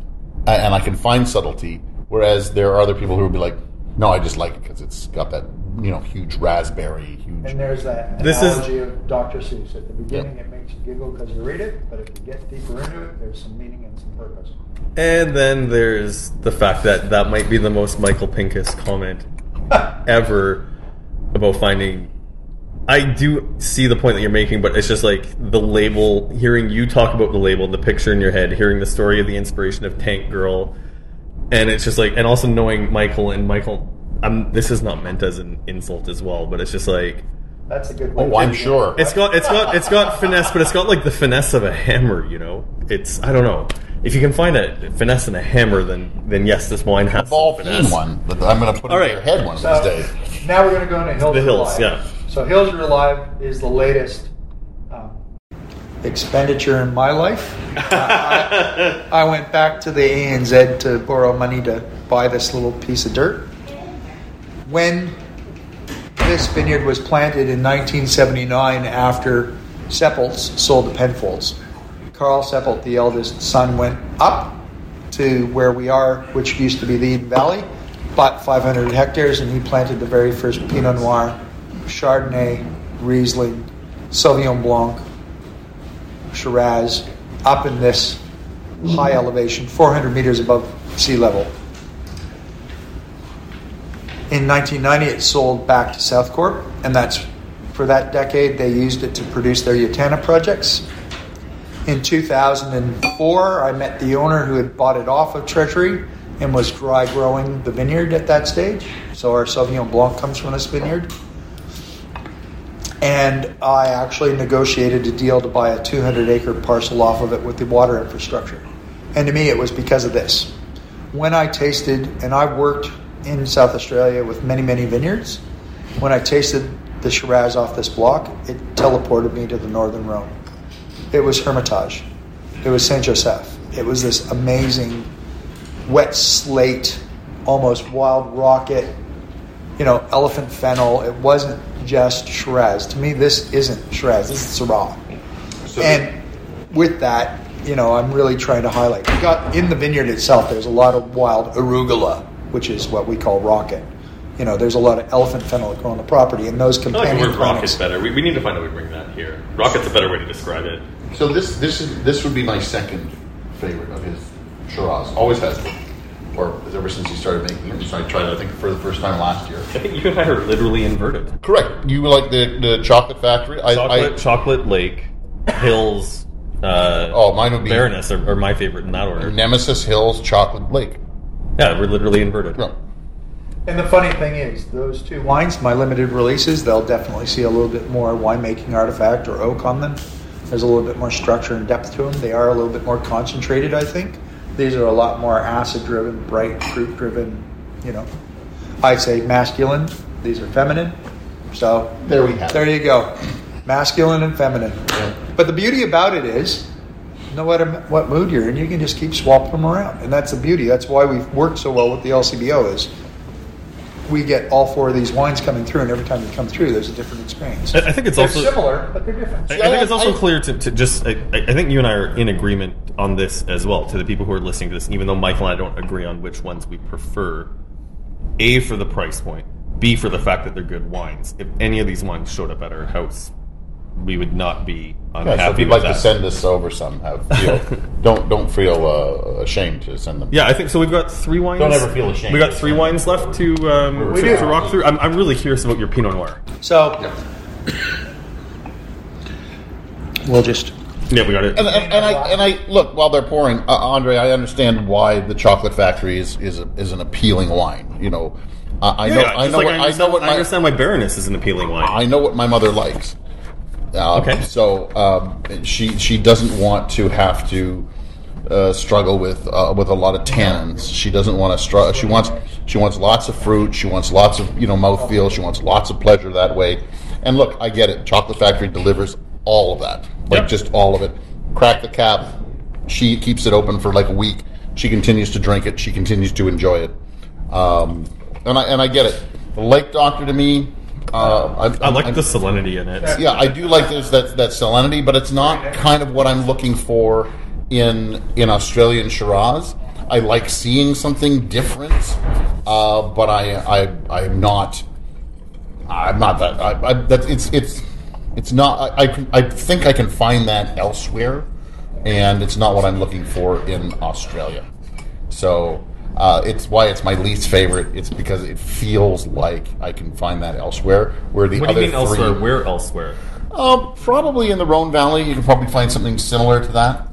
and I can find subtlety. Whereas there are other people who would be like, "No, I just like it because it's got that you know huge raspberry, huge." And there's that This is- analogy of Dr. Seuss. At the beginning, it makes you giggle because you read it, but if you get deeper into it, there's some meaning and some purpose. And then there's the fact that that might be the most Michael Pinkus comment ever about finding. I do see the point that you're making, but it's just like the label. Hearing you talk about the label, the picture in your head, hearing the story of the inspiration of Tank Girl, and it's just like, and also knowing Michael and Michael. I'm. This is not meant as an insult as well, but it's just like That's a good way. Oh, to I'm do it. sure. it's got it's got it's got finesse, but it's got like the finesse of a hammer. You know, it's I don't know. If you can find a finesse in a hammer, then then yes, this wine has some ball finesse. one that I'm going to put All in right. your head one of these days. now we're going to go into Hills The Hills, Alive. yeah. So Hills Are Alive is the latest um, expenditure in my life. I, I went back to the ANZ to borrow money to buy this little piece of dirt. When this vineyard was planted in 1979 after Seppelts sold the Penfolds, Carl Seppelt, the eldest son, went up to where we are, which used to be the Eden Valley, bought 500 hectares, and he planted the very first Pinot Noir, Chardonnay, Riesling, Sauvignon Blanc, Shiraz, up in this high elevation, 400 meters above sea level. In 1990, it sold back to Southcorp, and that's for that decade they used it to produce their Yattarna projects. In 2004, I met the owner who had bought it off of Treasury and was dry growing the vineyard at that stage. So our Sauvignon Blanc comes from this vineyard. And I actually negotiated a deal to buy a 200 acre parcel off of it with the water infrastructure. And to me, it was because of this. When I tasted, and I worked in South Australia with many, many vineyards, when I tasted the Shiraz off this block, it teleported me to the Northern Rhone. It was Hermitage. It was Saint Joseph. It was this amazing wet slate, almost wild rocket, you know, elephant fennel. It wasn't just Shiraz. To me, this isn't Shiraz. This is Syrah. and with that, you know, I'm really trying to highlight. We got in the vineyard itself. There's a lot of wild arugula, which is what we call rocket. You know, there's a lot of elephant fennel that grow on the property, and those I like the companion rocket's better. We, we need to find a way to bring that here. Rocket's a better way to describe it. So this this is this would be my second favorite of his Shiraz. Always has been, or ever since he started making it. So I tried it, I think, for the first time last year. I think you and I are literally inverted. Correct. You like the the chocolate factory? I, Chocolate, I Chocolate Lake, Hills, uh, oh, mine would be Baroness are, are my favorite in that order. Nemesis Hills Chocolate Lake. Yeah, we're literally inverted. No. And the funny thing is, those two wines, my limited releases, they'll definitely see a little bit more winemaking artifact or oak on them. There's a little bit more structure and depth to them. They are a little bit more concentrated, I think. These are a lot more acid driven, bright, fruit driven, you know. I'd say masculine. These are feminine. So There we have it. there you go. Masculine and feminine. But the beauty about it is, no matter what mood you're in, you can just keep swapping them around. And that's the beauty. That's why we've worked so well with the LCBO is we get all four of these wines coming through, and every time you come through, there's a different experience. I, I think it's They're also similar, but they're different. I, I think it's also I- clear to, to just. I, I think you and I are in agreement on this as well. To the people who are listening to this, even though Michael and I don't agree on which ones we prefer. A for the price point. B for the fact that they're good wines. If any of these wines showed up at our house, we would not be Yeah, unhappy so if you'd with like that. to send us over some, have feel, don't don't feel uh, ashamed to send them. Yeah, I think so. We've got three wines. Don't ever feel ashamed. We got three wines left to um, We to, do. to rock through. I'm, I'm really curious about your Pinot Noir. So we'll just Yeah, we got it. And, and, and I and I look while they're pouring, uh, Andre. I understand why the Chocolate Factory is is, a, is an appealing wine. You know, I, I know Yeah, I know like what, I, know understand- what I understand why Baroness is an appealing wine. I know what my mother likes. Uh, Okay. So um, she she doesn't want to have to uh, struggle with uh, with a lot of tannins. She doesn't want to struggle. She wants she wants lots of fruit. She wants lots of you know mouthfeel. She wants lots of pleasure that way. And look, I get it. Chocolate Factory delivers all of that, like Yep. just all of it. Crack the cap. She keeps it open for like a week. She continues to drink it. She continues to enjoy it. Um, and I and I get it. The Lake Doctor to me. Uh, I, I like I'm- the salinity in it. yeah, I do like this that that salinity, but it's not kind of what I'm looking for in in Australian Shiraz. I like seeing something different, uh, but I I I'm not I'm not that I, I that it's it's it's not I, I I think I can find that elsewhere, and it's not what I'm looking for in Australia. So uh, it's why it's my least favorite. It's because it feels like I can find that elsewhere. Where the What do other you mean three, elsewhere? Where elsewhere? um, probably in the Rhone Valley, you can probably find something similar to that.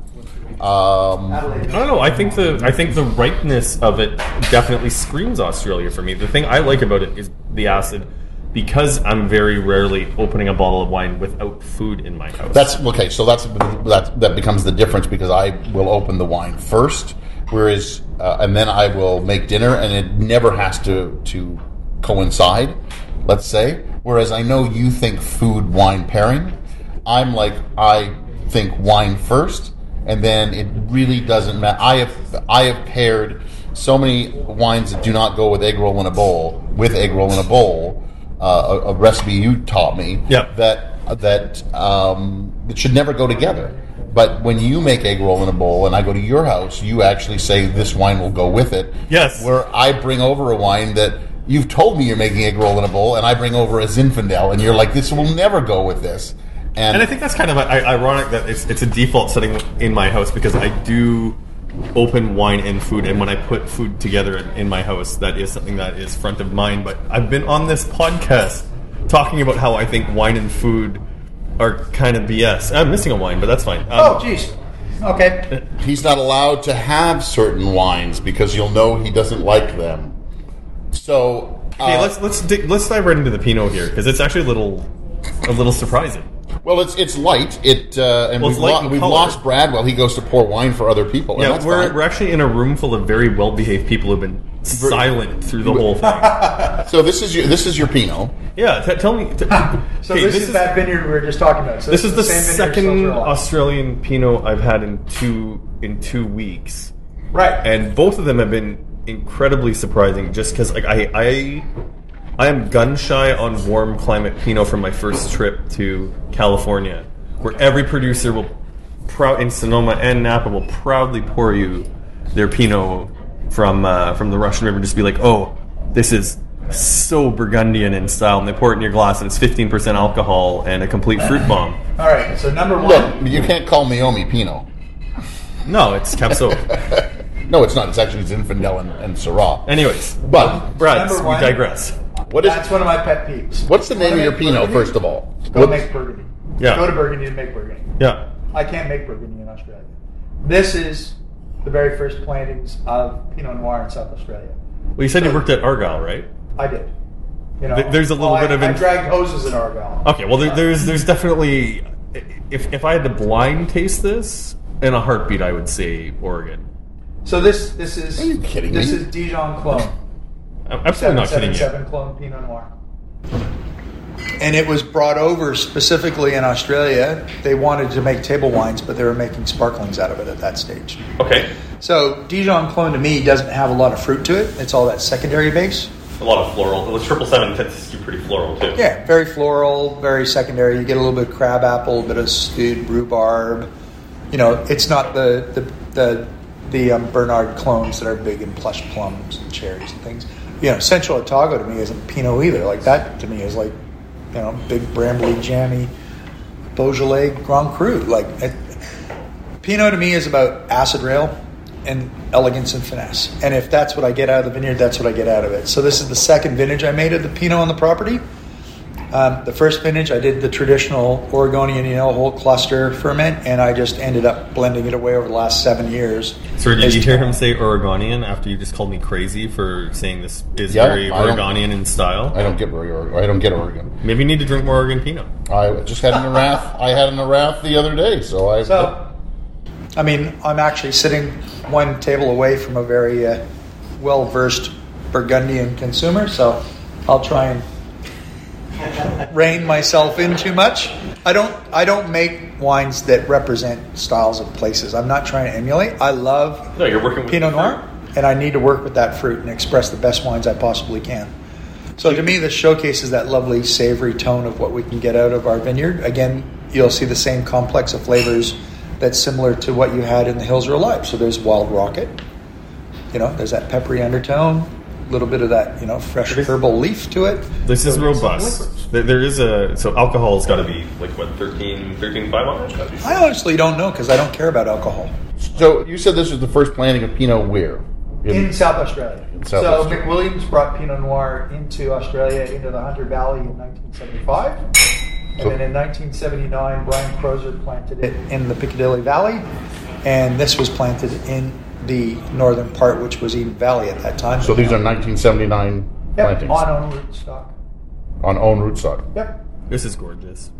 Um, I don't know. I think the I think the ripeness of it definitely screams Australia for me. The thing I like about it is the acid, because I'm very rarely opening a bottle of wine without food in my house. that's okay. So that's that that becomes the difference because I will open the wine first, whereas uh, and then I will make dinner, and it never has to to coincide. Let's say. Whereas I know you think food wine pairing, I'm like I think wine first, and then it really doesn't matter. I have I have paired so many wines that do not go with egg roll in a bowl with egg roll in a bowl. Uh, a, a recipe you taught me Yep. that that um, it should never go together. But when you make egg roll in a bowl and I go to your house, you actually say this wine will go with it. Yes. Where I bring over a wine that you've told me you're making egg roll in a bowl, and I bring over a Zinfandel, and you're like, this will never go with this. And, And I think that's kind of ironic that it's, it's a default setting in my house because I do open wine and food, and when I put food together in, in my house, that is something that is front of mind. But I've been on this podcast talking about how I think wine and food are kind of BS. I'm missing a wine, but that's fine. Um, Oh, jeez. Okay. He's not allowed to have certain wines because you'll know he doesn't like them. So, uh, Hey, let's let's dig, let's dive right into the Pinot here because it's actually a little a little surprising. Well, it's it's light. It uh, and Well, we've, light lo- in we've color. lost Bradwell. He goes to pour wine for other people. Yeah, we're fine. we're actually in a room full of very well behaved people who've been silent through the whole thing. so this is your this is your Pinot. Yeah, t- tell me. T- So okay, this, is, that vineyard we were just talking about. So This is the same vineyard second Australian Pinot I've had in two in two weeks, Right. and both of them have been incredibly surprising. Just because, like, I I I am gun shy on warm climate Pinot from my first trip to California, where every producer will proud in Sonoma and Napa will proudly pour you their Pinot from uh, from the Russian River, just be like, oh, this is so Burgundian in style, and they pour it in your glass, and it's fifteen percent alcohol and a complete fruit bomb. All right. So number one. Look, you can't call Meiomi Pinot. No, it's Capso. No, it's not. It's actually Zinfandel and, and Syrah. Anyways, But Brad, Number we one. digress. What is That's one of my pet peeves. what's the name of your Pinot Burgundy? first of all? Go What- make Burgundy. Yeah. Go to Burgundy and make Burgundy. Yeah. I can't make Burgundy in Australia. This is the very first plantings of Pinot Noir in South Australia. Well, you said you worked at Argyle, right? I did. You know, Th- there's a little well, bit I, of I inf- dragged hoses in Argyle. Okay. Well, there, there's there's definitely if if I had to blind taste this in a heartbeat, I would say Oregon. So this this is Are you kidding this me? is Dijon clone. I'm absolutely not kidding you. 777 clone Pinot Noir. And it was brought over specifically in Australia. They wanted to make table wines, but they were making sparklings out of it at that stage. Okay. So Dijon clone to me doesn't have a lot of fruit to it. It's all that secondary base. A lot of floral. The triple seven tends to be pretty floral too. Yeah, very floral, very secondary. You get a little bit of crab apple, a bit of stewed rhubarb. You know, it's not the the the, the um, Bernard clones that are big and plush plums and cherries and things. You know, Central Otago to me isn't Pinot either. Like that to me is like, you know, big brambly, jammy Beaujolais Grand Cru. Like it, Pinot to me is about acid rail and elegance and finesse. And if that's what I get out of the vineyard, that's what I get out of it. So this is the second vintage I made of the Pinot on the property. Um, the first vintage, I did the traditional Oregonian yellow whole cluster ferment, and I just ended up blending it away over the last seven years. So did As- you hear him say Oregonian after you just called me crazy for saying this is Yeah, very I Oregonian in style? I don't get Oregon. I don't get Oregon. Maybe you need to drink more Oregon Pinot. I just had an Arath. I had an Arath the other day, so I. So, I mean, I'm actually sitting one table away from a very uh, well versed Burgundian consumer, so I'll try and rein myself in too much. I don't. I don't make wines that represent styles of places. I'm not trying to emulate. I love No, you're working with Pinot Noir, and I need to work with that fruit and express the best wines I possibly can. So to me, this showcases that lovely savory tone of what we can get out of our vineyard. Again, you'll see the same complex of flavors that's similar to what you had in the Hills Are Alive. So there's wild rocket, you know, there's that peppery undertone, little bit of that, you know, fresh herbal leaf to it. This is So there's robust. There there is a so alcohol's got to be like what 13, 13 5 on it. I honestly don't know because I don't care about alcohol. so you said this was the first planting of Pinot where? in South Australia. South so Australia. McWilliams brought Pinot Noir into Australia, into the Hunter Valley in 1975. And So- then in 1979, Brian Croser planted it in the Piccadilly Valley. And this was planted in the northern part, which was Eden Valley at that time. So these are 1979 yep, plantings on own rootstock. on own rootstock. Yep. This is gorgeous.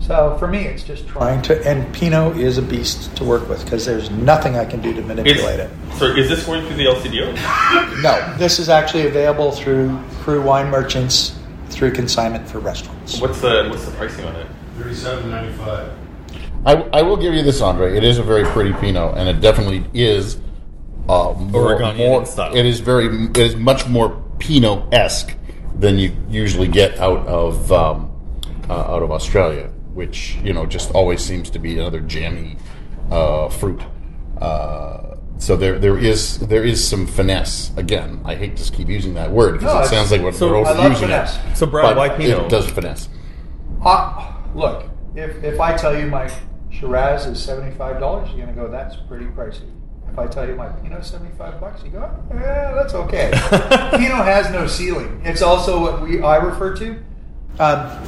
So for me, it's just trying to, and Pinot is a beast to work with because there's nothing I can do to manipulate it. So is this going through the LCBO? No, this is actually available through Crew Wine Merchants through consignment for restaurants. What's the what's the pricing on it? Thirty-seven ninety-five. I, I will give you this, Andre. It is a very pretty Pinot, and it definitely is uh, more, Oregonian more- style. It is very. It is much more Pinot esque than you usually get out of um, uh, out of Australia, which you know just always seems to be another jammy uh, fruit. Uh, so there there is there is some finesse. Again, I hate to keep using that word because No, it sounds like what so we're all using overusing finesse. it. So, Brad, but why Pinot? It does finesse. Uh, look, if, if I tell you my Shiraz is seventy-five dollars, you're gonna go, that's pretty pricey. If I tell you my Pinot seventy-five bucks, you go, yeah, that's okay. Pinot has no ceiling. It's also what we I refer to. Um,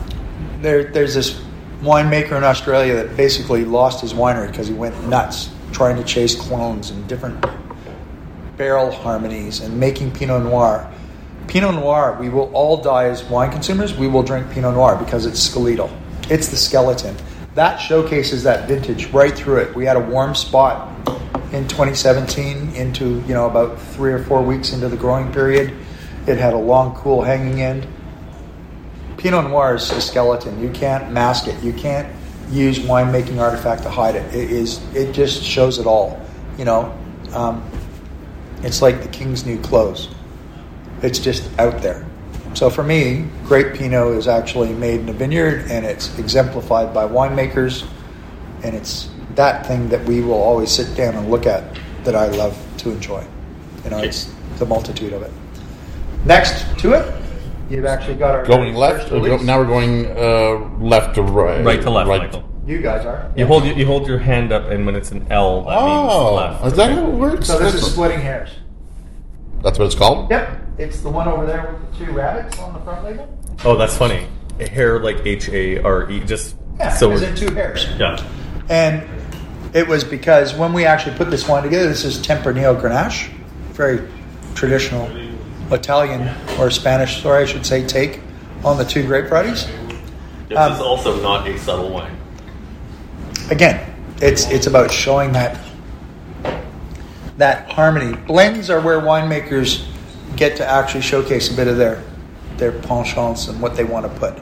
there, there's this winemaker in Australia that basically lost his winery because he went nuts trying to chase clones and different barrel harmonies and making Pinot Noir. Pinot Noir, we will all die as wine consumers. We will drink Pinot Noir because it's skeletal. It's the skeleton. That showcases that vintage right through it. We had a warm spot in 2017 into, you know, about three or four weeks into the growing period. It had a long, cool hanging end. Pinot Noir is a skeleton. You can't mask it. You can't use winemaking artifact to hide it. It is. It just shows it all. You know, um, it's like the king's new clothes. It's just out there. So for me, great Pinot is actually made in a vineyard, and it's exemplified by winemakers, and it's that thing that we will always sit down and look at that I love to enjoy. You know, it's the multitude of it. Next to it, you've actually got our Going left. or go- now we're going uh, left to right. Right to left, Michael. You guys are. You hold you hold your hand up, and when it's an L, that means Oh, left. is that how it works? So this that's, is splitting hairs. that's what it's called. Yep, it's the one over there with the two rabbits on the front label. Oh, that's funny. Hair like H A R E. Just Yeah, so is it two hairs? yeah. And it was because when we actually put this wine together, this is Tempranillo Grenache, very traditional Italian or Spanish, sorry, I should say, take on the two grape varieties. This Um, is also not a subtle wine. Again, it's it's about showing that that harmony. Blends are where winemakers get to actually showcase a bit of their their penchants and what they want to put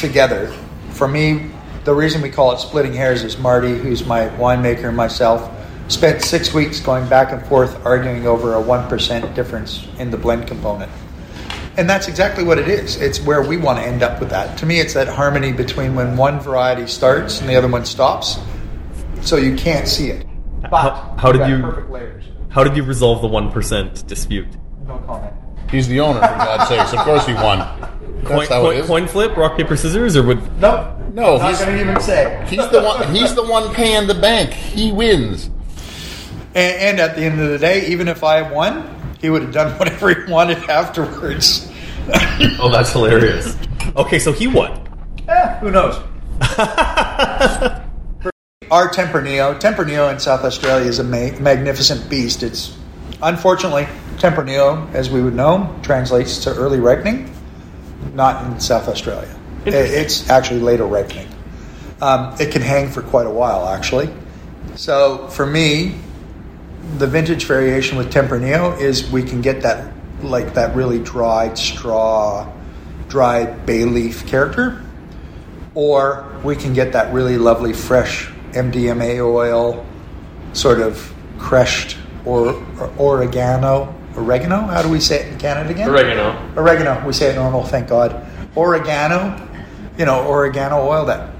together. For me, the reason we call it splitting hairs is Marty, who's my winemaker, and myself spent six weeks going back and forth arguing over a one percent difference in the blend component. And that's exactly what it is. It's where we want to end up with that. To me, it's that harmony between when one variety starts and the other one stops, so you can't see it. But How- how did you've got you- Perfect layers. How did you resolve the one percent dispute? No comment. He's the owner, for God's sakes. Of course he won. That's Coin, how coin, is. coin flip, rock paper scissors, or would Nope. No, not he's- going to even say. He's the one. He's the one paying the bank. He wins. And, and at the end of the day, even if I won, he would have done whatever he wanted afterwards. oh, that's hilarious. Okay, so he won. Eh, who knows? Our Tempranillo, Tempranillo in South Australia is a ma- magnificent beast. It's unfortunately Tempranillo, as we would know, translates to early ripening, not in South Australia. It's actually later ripening. Um, it can hang for quite a while, actually. So for me, the vintage variation with Tempranillo is we can get that like that really dried straw, dried bay leaf character, or we can get that really lovely fresh MDMA oil, sort of crushed or, or oregano. Oregano? How do we say it in Canada again? Oregano. Oregano. We say it normal, thank God. Oregano, you know, oregano oil that,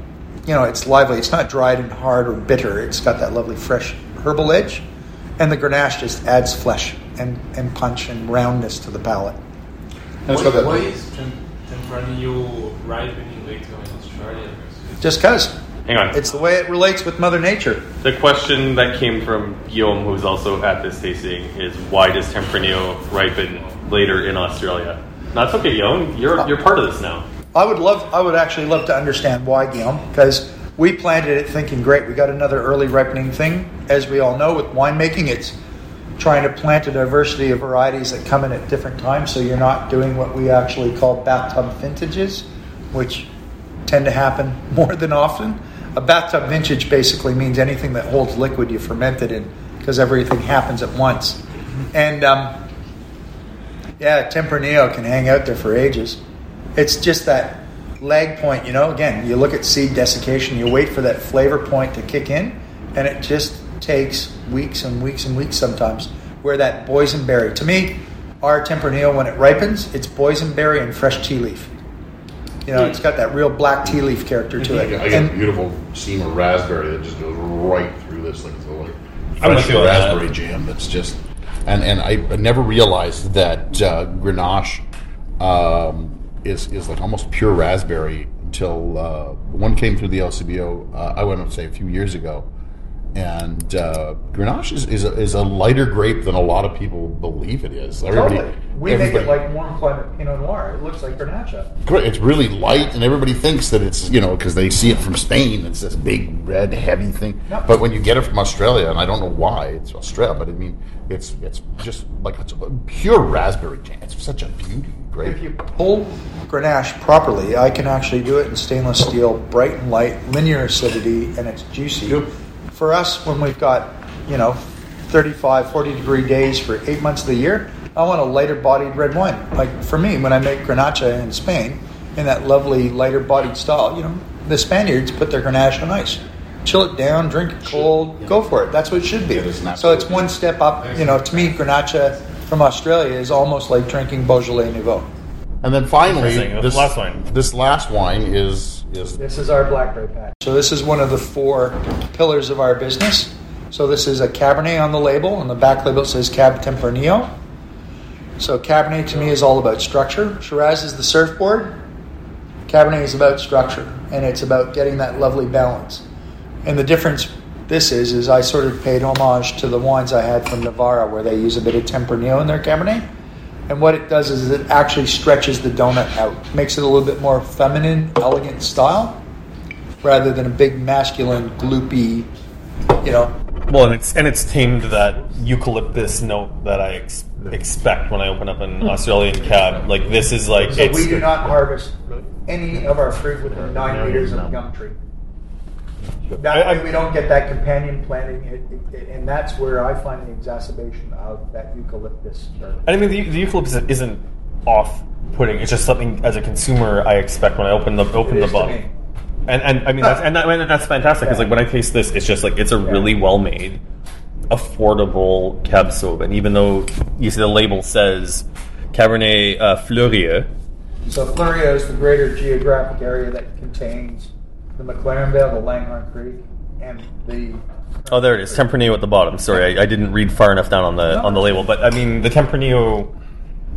you know, it's lively. It's not dried and hard or bitter. It's got that lovely fresh herbal edge. And the Grenache just adds flesh and, and punch and roundness to the palate. And it's got that- Why is Tem- Tempranillo ripening later in Australia? just because. Hang on. It's the way it relates with Mother Nature. the question that came from Guillaume, who's also at this tasting, is why does Tempranillo ripen later in Australia? That's okay, Guillaume. You're you're part of this now. I would love, I would actually love to understand why, Guillaume, because we planted it thinking, great, we got another early ripening thing. As we all know, with winemaking, it's trying to plant a diversity of varieties that come in at different times, so you're not doing what we actually call bathtub vintages, which tend to happen more than often. A bathtub vintage basically means anything that holds liquid you ferment it in, because everything happens at once. And um, yeah, Tempranillo can hang out there for ages. It's just that lag point, you know. Again, you look at seed desiccation, you wait for that flavor point to kick in, and it just takes weeks and weeks and weeks sometimes. Where that boysenberry, to me, our Tempranillo when it ripens, it's boysenberry and fresh tea leaf. You know, it's got that real black tea leaf character to I it. I get a And- beautiful seam of raspberry that just goes right through this, like it's like I'm with fresh you that. raspberry jam. That's just, and and I, I never realized that uh, Grenache um, is is like almost pure raspberry until uh, one came through the LCBO. Uh, I want to say a few years ago, and uh, Grenache is, is, a, is a lighter grape than a lot of people believe it is. Everybody, Totally. We make it like warm climate Pinot Noir. It looks like Grenache. Correct. It's really light, and everybody thinks that it's you know because they see it from Spain. It's this big red heavy thing. Yep. But when you get it from Australia, and I don't know why it's Australia, but I mean it's it's just like it's pure raspberry jam. It's such a beauty grape. If you pull Grenache properly, I can actually do it in stainless steel, bright and light, linear acidity, and it's juicy. Yep. For us, when we've got, you know, 35, 40 degree days for eight months of the year, I want a lighter bodied red wine. Like for me, when I make Grenache in Spain, in that lovely lighter bodied style, you know, the Spaniards put their Grenache on ice. Chill it down, drink it cold, go for it. That's what it should be. It is So it's one step up. You know, to me, Grenache from Australia is almost like drinking Beaujolais Nouveau. And then finally, Interesting. this Last wine. This last wine is is This is our blackberry patch. So this is one of the four pillars of our business. So this is a Cabernet on the label. and the back label says Cab Tempranillo. So Cabernet to me is all about structure. Shiraz is the surfboard. Cabernet is about structure, and it's about getting that lovely balance. And the difference this is is I sort of paid homage to the wines I had from Navarra, where they use a bit of Tempranillo in their Cabernet. And what it does is it actually stretches the donut out, makes it a little bit more feminine, elegant style, rather than a big masculine, gloopy, you know. Well, and it's and it's tamed that eucalyptus note that I ex- expect when I open up an hmm. Australian cab. Like this is like So it's we do not harvest any of our fruit within uh, nine meters of a gum tree. That I- way we don't get that companion planting, it, it, and that's where I find the exacerbation of that eucalyptus. I mean, the, the eucalyptus isn't off-putting. It's just something as a consumer I expect when I open the open the bottle. And and I mean that's and, that, and that's fantastic because Yeah. like when I taste this, it's just like it's a really well made, affordable cab sauv. And even though you see the label says Cabernet uh, Fleurieu, So Fleurieu is the greater geographic area that contains the McLaren Vale, the Langhorne Creek, and the. Oh, there it is. Tempranillo at the bottom. Sorry, I, I didn't read far enough down on the on the label. But I mean, the Tempranillo.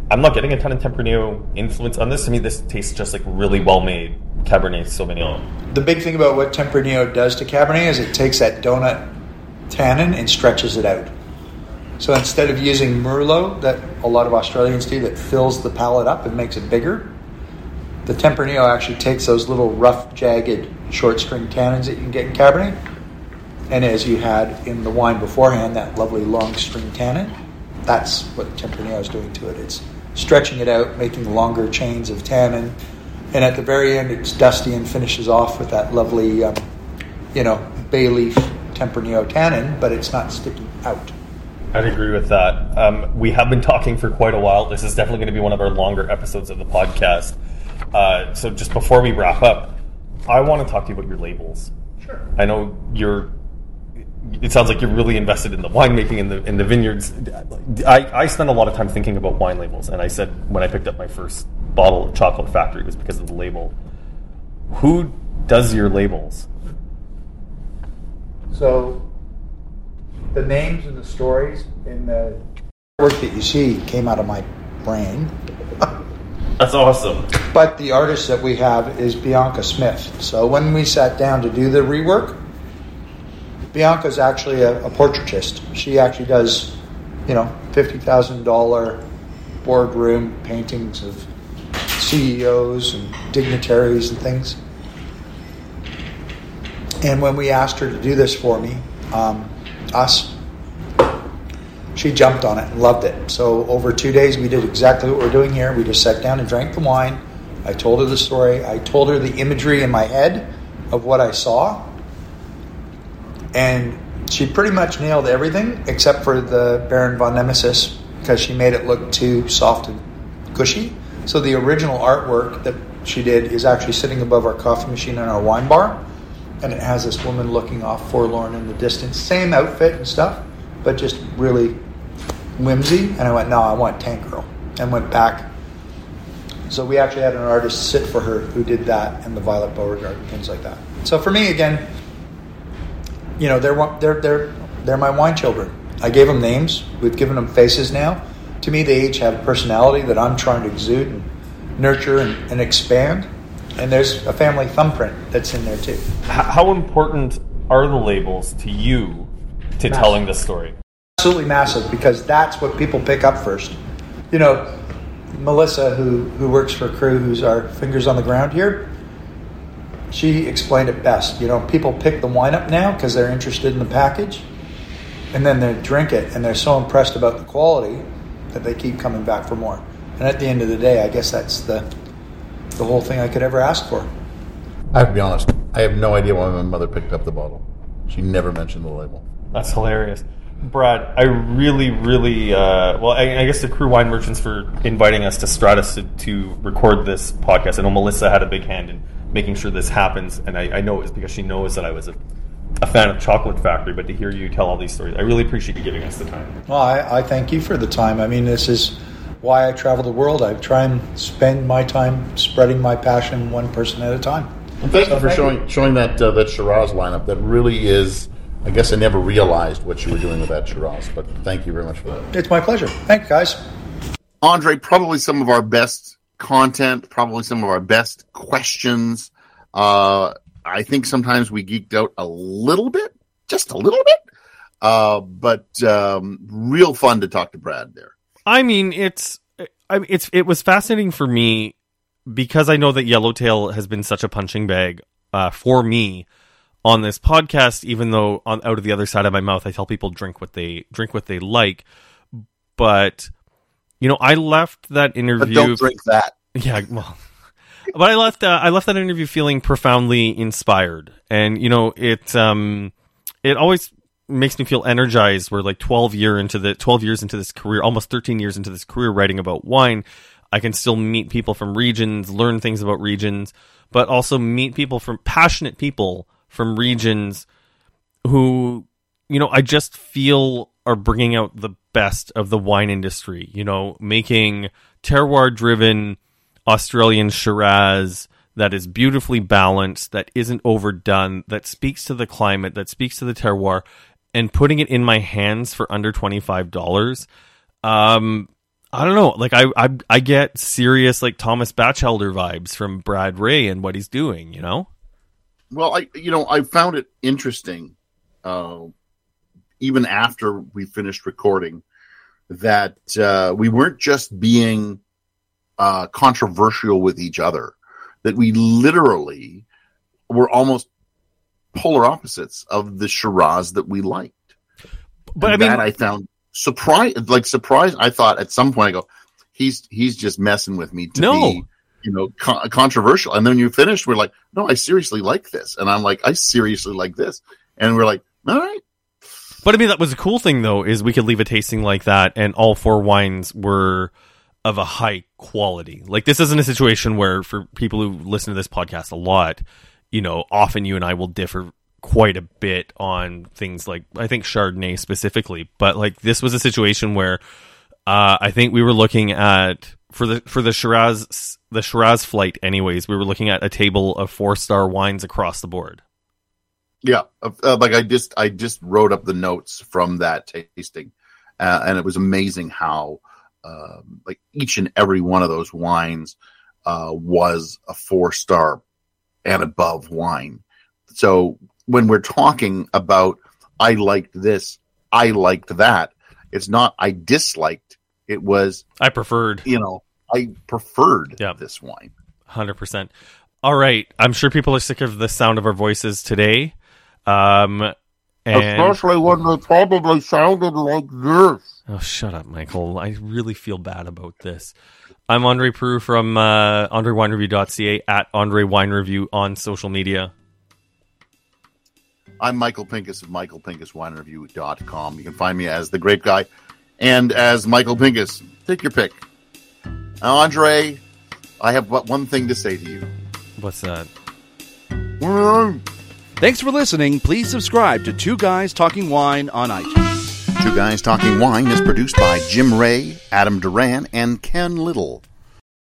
I'm not getting a ton of Tempranillo influence on this. To me, this tastes just like really well made Cabernet Sauvignon. The big thing about what Tempranillo does to Cabernet is it takes that donut tannin and stretches it out. So instead of using Merlot, that a lot of Australians do, that fills the palate up and makes it bigger, the Tempranillo actually takes those little rough, jagged, short string tannins that you can get in Cabernet, and as you had in the wine beforehand, that lovely long string tannin, that's what Tempranillo is doing to it. It's stretching it out, making longer chains of tannin, and at the very end, it's dusty and finishes off with that lovely, um, you know, bay leaf Tempranillo tannin, but it's not sticking out. I'd agree with that. Um, we have been talking for quite a while. This is definitely going to be one of our longer episodes of the podcast. Uh, so, just before we wrap up, I want to talk to you about your labels. Sure. I know you're. It sounds like you're really invested in the winemaking in the in the vineyards. I, I spend a lot of time thinking about wine labels, and I said when I picked up my first bottle of Chocolate Factory it was because of the label. Who does your labels? So the names and the stories in the work that you see came out of my brain. That's awesome. But the artist that we have is Bianca Smith. So when we sat down to do the rework, Bianca's actually a, a portraitist. She actually does, you know, fifty thousand dollar boardroom paintings of CEOs and dignitaries and things. And when we asked her to do this for me, um, us, she jumped on it and loved it. So over two days, we did exactly what we're doing here. We just sat down and drank the wine. I told her the story. I told her the imagery in my head of what I saw, and she pretty much nailed everything except for the Baron von Nemesis because she made it look too soft and gushy. So the original artwork that she did is actually sitting above our coffee machine in our wine bar, and it has this woman looking off forlorn in the distance, same outfit and stuff, but just really whimsy. And I went, no, I want Tank Girl, and went back. So we actually had an artist sit for her who did that and the Violet Beauregard and things like that. So for me, again, you know, they're they're they're they're my wine children. I gave them names. We've given them faces now. To me, they each have a personality that I'm trying to exude and nurture and, and expand. And there's a family thumbprint that's in there too. How important are the labels to you to telling this story. Absolutely massive because that's what people pick up first. You know, Melissa, who who works for Crew, who's our fingers on the ground here, she explained it best. You know, people pick the wine up now because they're interested in the package, and then they drink it and they're so impressed about the quality that they keep coming back for more. And at the end of the day, I guess that's the the whole thing I could ever ask for. I have to be honest. I have no idea why my mother picked up the bottle. She never mentioned the label. That's hilarious. Brad, I really, really, uh, well, I, I guess the crew wine merchants for inviting us to Stratus to, to record this podcast. I know Melissa had a big hand in making sure this happens, and I, I know it was because she knows that I was a, a fan of Chocolate Factory, but to hear you tell all these stories, I really appreciate you giving us the time. Well, I, I thank you for the time. I mean, this is why I travel the world. I try and spend my time spreading my passion one person at a time. And thank So you for thank showing showing that uh, that Shiraz lineup. That really is. I guess I never realized what you were doing with that Shiraz, but thank you very much for that. It's my pleasure. Thanks, guys. Andre, probably some of our best content, probably some of our best questions. Uh, I think sometimes we geeked out a little bit, just a little bit, uh, but um, real fun to talk to Brad there. I mean, it's I mean, it's it was fascinating for me because I know that Yellowtail has been such a punching bag uh, for me on this podcast. Even though on out of the other side of my mouth, I tell people drink what they drink what they like, but you know, I left that But interview. don't drink that. Yeah, well, but I left uh, I left that interview feeling profoundly inspired, and you know it um it always makes me feel energized. We're like twelve year into the twelve years into this career, almost thirteen years into this career writing about wine. I can still meet people from regions, learn things about regions, but also meet people from passionate people from regions who you know I just feel are bringing out the best of the wine industry. You know, making terroir driven Australian Shiraz that is beautifully balanced, that isn't overdone, that speaks to the climate, that speaks to the terroir, and putting it in my hands for under twenty five dollars. Um, I don't know. Like I, I, I get serious like Thomas Bachelder vibes from Brad Rey and what he's doing. You know. Well, I you know I found it interesting, uh, even after we finished recording, that uh, we weren't just being uh, controversial with each other; that we literally were almost polar opposites of the Shiraz that we liked. But And I mean, that I found surprise, like surprise. I thought at some point I go, he's he's just messing with me to No. be, you know, con- controversial. And then you finished, we're like, no, I seriously like this, and I'm like, I seriously like this, and we're like, all right, But I mean, that was a cool thing though, is we could leave a tasting like that, and all four wines were of a high quality. Like this isn't a situation where, for people who listen to this podcast a lot, you know, often you and I will differ quite a bit on things like I think Chardonnay specifically, but like this was a situation where uh, I think we were looking at for the for the Shiraz the Shiraz flight. Anyways, we were looking at a table of four star wines across the board. yeah, uh, uh, like I just I just wrote up the notes from that tasting, uh, and it was amazing how um, like each and every one of those wines uh, was a four star and above wine. So when we're talking about I liked this, I liked that, it's not I disliked. It was I preferred you know I preferred Yeah. this wine. Hundred percent. All right. I'm sure people are sick of the sound of our voices today. Um, and Especially when they probably sounded like this. oh, shut up, Michael. I really feel bad about this. I'm Andre Proulx from uh, AndreWineReview.ca at Andre Wine Review on social media. I'm Michael Pinkus of michaelpinkuswinereview.com. You can find me as the Grape Guy and as Michael Pingus. Take your pick. Andre, I have but one thing to say to you. What's that? Mm. Thanks for listening. Please subscribe to Two Guys Talking Wine on iTunes. Two Guys Talking Wine is produced by Jim Ray, Adam Duran, and Ken Little.